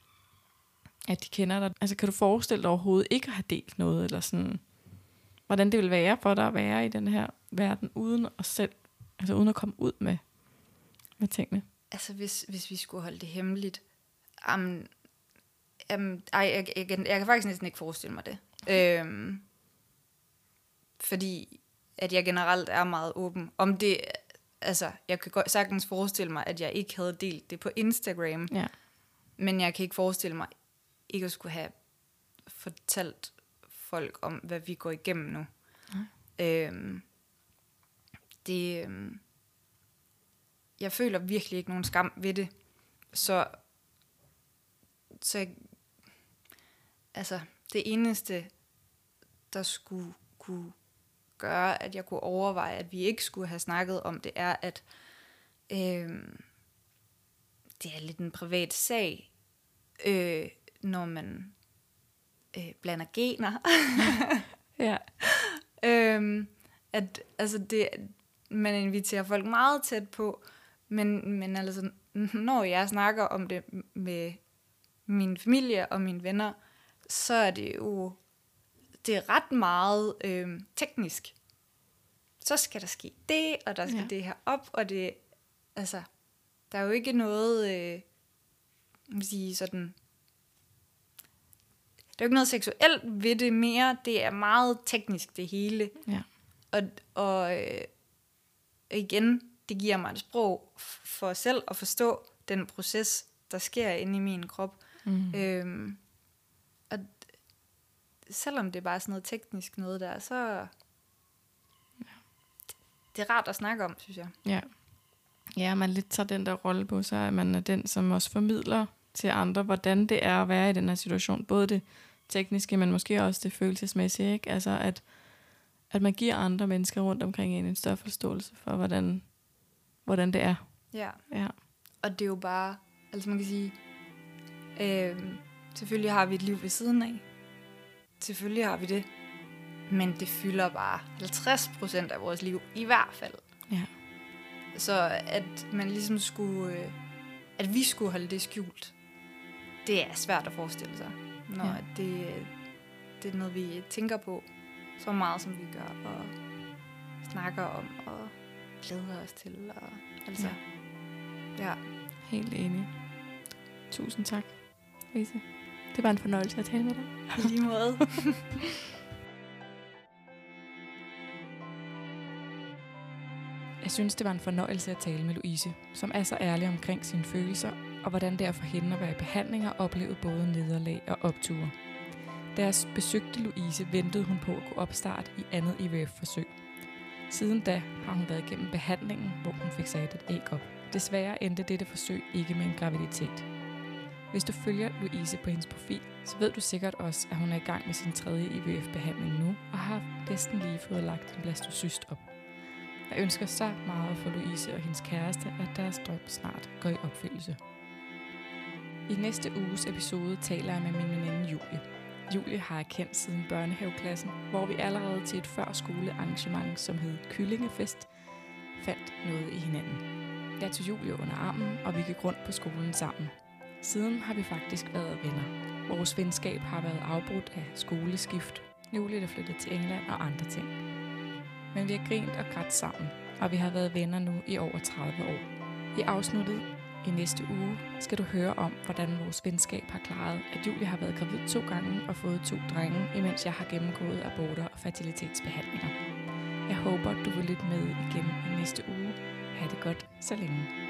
at de kender dig. Altså kan du forestille dig overhovedet ikke at have delt noget, eller sådan, hvordan det vil være for dig at være i den her verden, uden at selv, altså uden at komme ud med, med tingene? Altså, hvis, hvis vi skulle holde det hemmeligt, um, um, ej, jeg, jeg, jeg, jeg kan faktisk næsten ikke forestille mig det. Øhm, fordi at jeg generelt er meget åben. Om det, altså, jeg kan godt sagtens forestille mig, at jeg ikke havde delt det på Instagram, Ja. men jeg kan ikke forestille mig ikke at skulle have fortalt folk om, hvad vi går igennem nu. Øhm, det, øhm, jeg føler virkelig ikke nogen skam ved det. Så, så altså, det eneste, der skulle kunne gøre, at jeg kunne overveje, at vi ikke skulle have snakket om det, er, at øhm, det er lidt en privat sag, øh, når man øh, blander gener. [laughs] Ja. øhm, at altså det, man inviterer folk meget tæt på, men, men altså, når jeg snakker om det med min familie og mine venner, så er det jo det er ret meget øh, teknisk. Så skal der ske det, og der skal Ja. det her op, og det, altså, der er jo ikke noget, øh, man sige sådan, der er jo ikke noget seksuelt ved det mere, det er meget teknisk det hele. Ja. Og, og øh, igen, det giver mig et sprog for selv at forstå den proces, der sker inde i min krop. Mm. Øhm, selvom det er bare sådan noget teknisk noget der, så det er rart at snakke om, synes jeg. Ja. Ja, man lidt tager den der rolle på sig, at man er den, som også formidler til andre, hvordan det er at være i den her situation. Både det tekniske, men måske også det følelsesmæssige. Ikke? Altså, at, at man giver andre mennesker rundt omkring en en større forståelse for, hvordan, hvordan det er. Ja. Ja. Og det er jo bare, altså man kan sige, øh, selvfølgelig har vi et liv ved siden af. Selvfølgelig har vi det. Men det fylder bare 50 procent af vores liv, i hvert fald. Ja. Så at man ligesom skulle, øh, at vi skulle holde det skjult, det er svært at forestille sig. Når Ja. ja. det, det er noget, vi tænker på så meget, som vi gør, og snakker om, og glæder os til. Og, altså, ja. Helt enig. Tusind tak, Lise. Det var en fornøjelse at tale med dig. I lige måde. [laughs] Jeg synes, det var en fornøjelse at tale med Louise, som er så ærlig omkring sine følelser, og hvordan det er for hende at være i behandling og opleve både nederlag og opture. Da jeg besøgte Louise, ventede hun på at kunne opstarte i andet IVF-forsøg. Siden da har hun været igennem behandlingen, hvor hun fik sat et æg op. Desværre endte dette forsøg ikke med en graviditet. Hvis du følger Louise på hendes profil, så ved du sikkert også, at hun er i gang med sin tredje IVF-behandling nu, og har næsten lige fået lagt en blastocyst op. Jeg ønsker så meget for Louise og hendes kæreste, at deres drøm snart går i opfyldelse. I næste uges episode taler jeg med min veninde Julie. Julie har jeg kendt siden børnehaveklassen, hvor vi allerede til et førskolearrangement, som hed Kyllingefest, fandt noget i hinanden. Jeg tog Julie under armen, og vi gik rundt på skolen sammen. Siden har vi faktisk været venner. Vores venskab har været afbrudt af skoleskift. nyligt er flyttet til England og andre ting. Men vi har grint og grædt sammen, og vi har været venner nu i over 30 år. I afsnittet i næste uge skal du høre om, hvordan vores venskab har klaret, at Julie har været gravid to gange og fået to drenge, imens jeg har gennemgået aborter og fertilitetsbehandlinger. Jeg håber, du vil lytte med igen i næste uge. Ha' det godt så længe.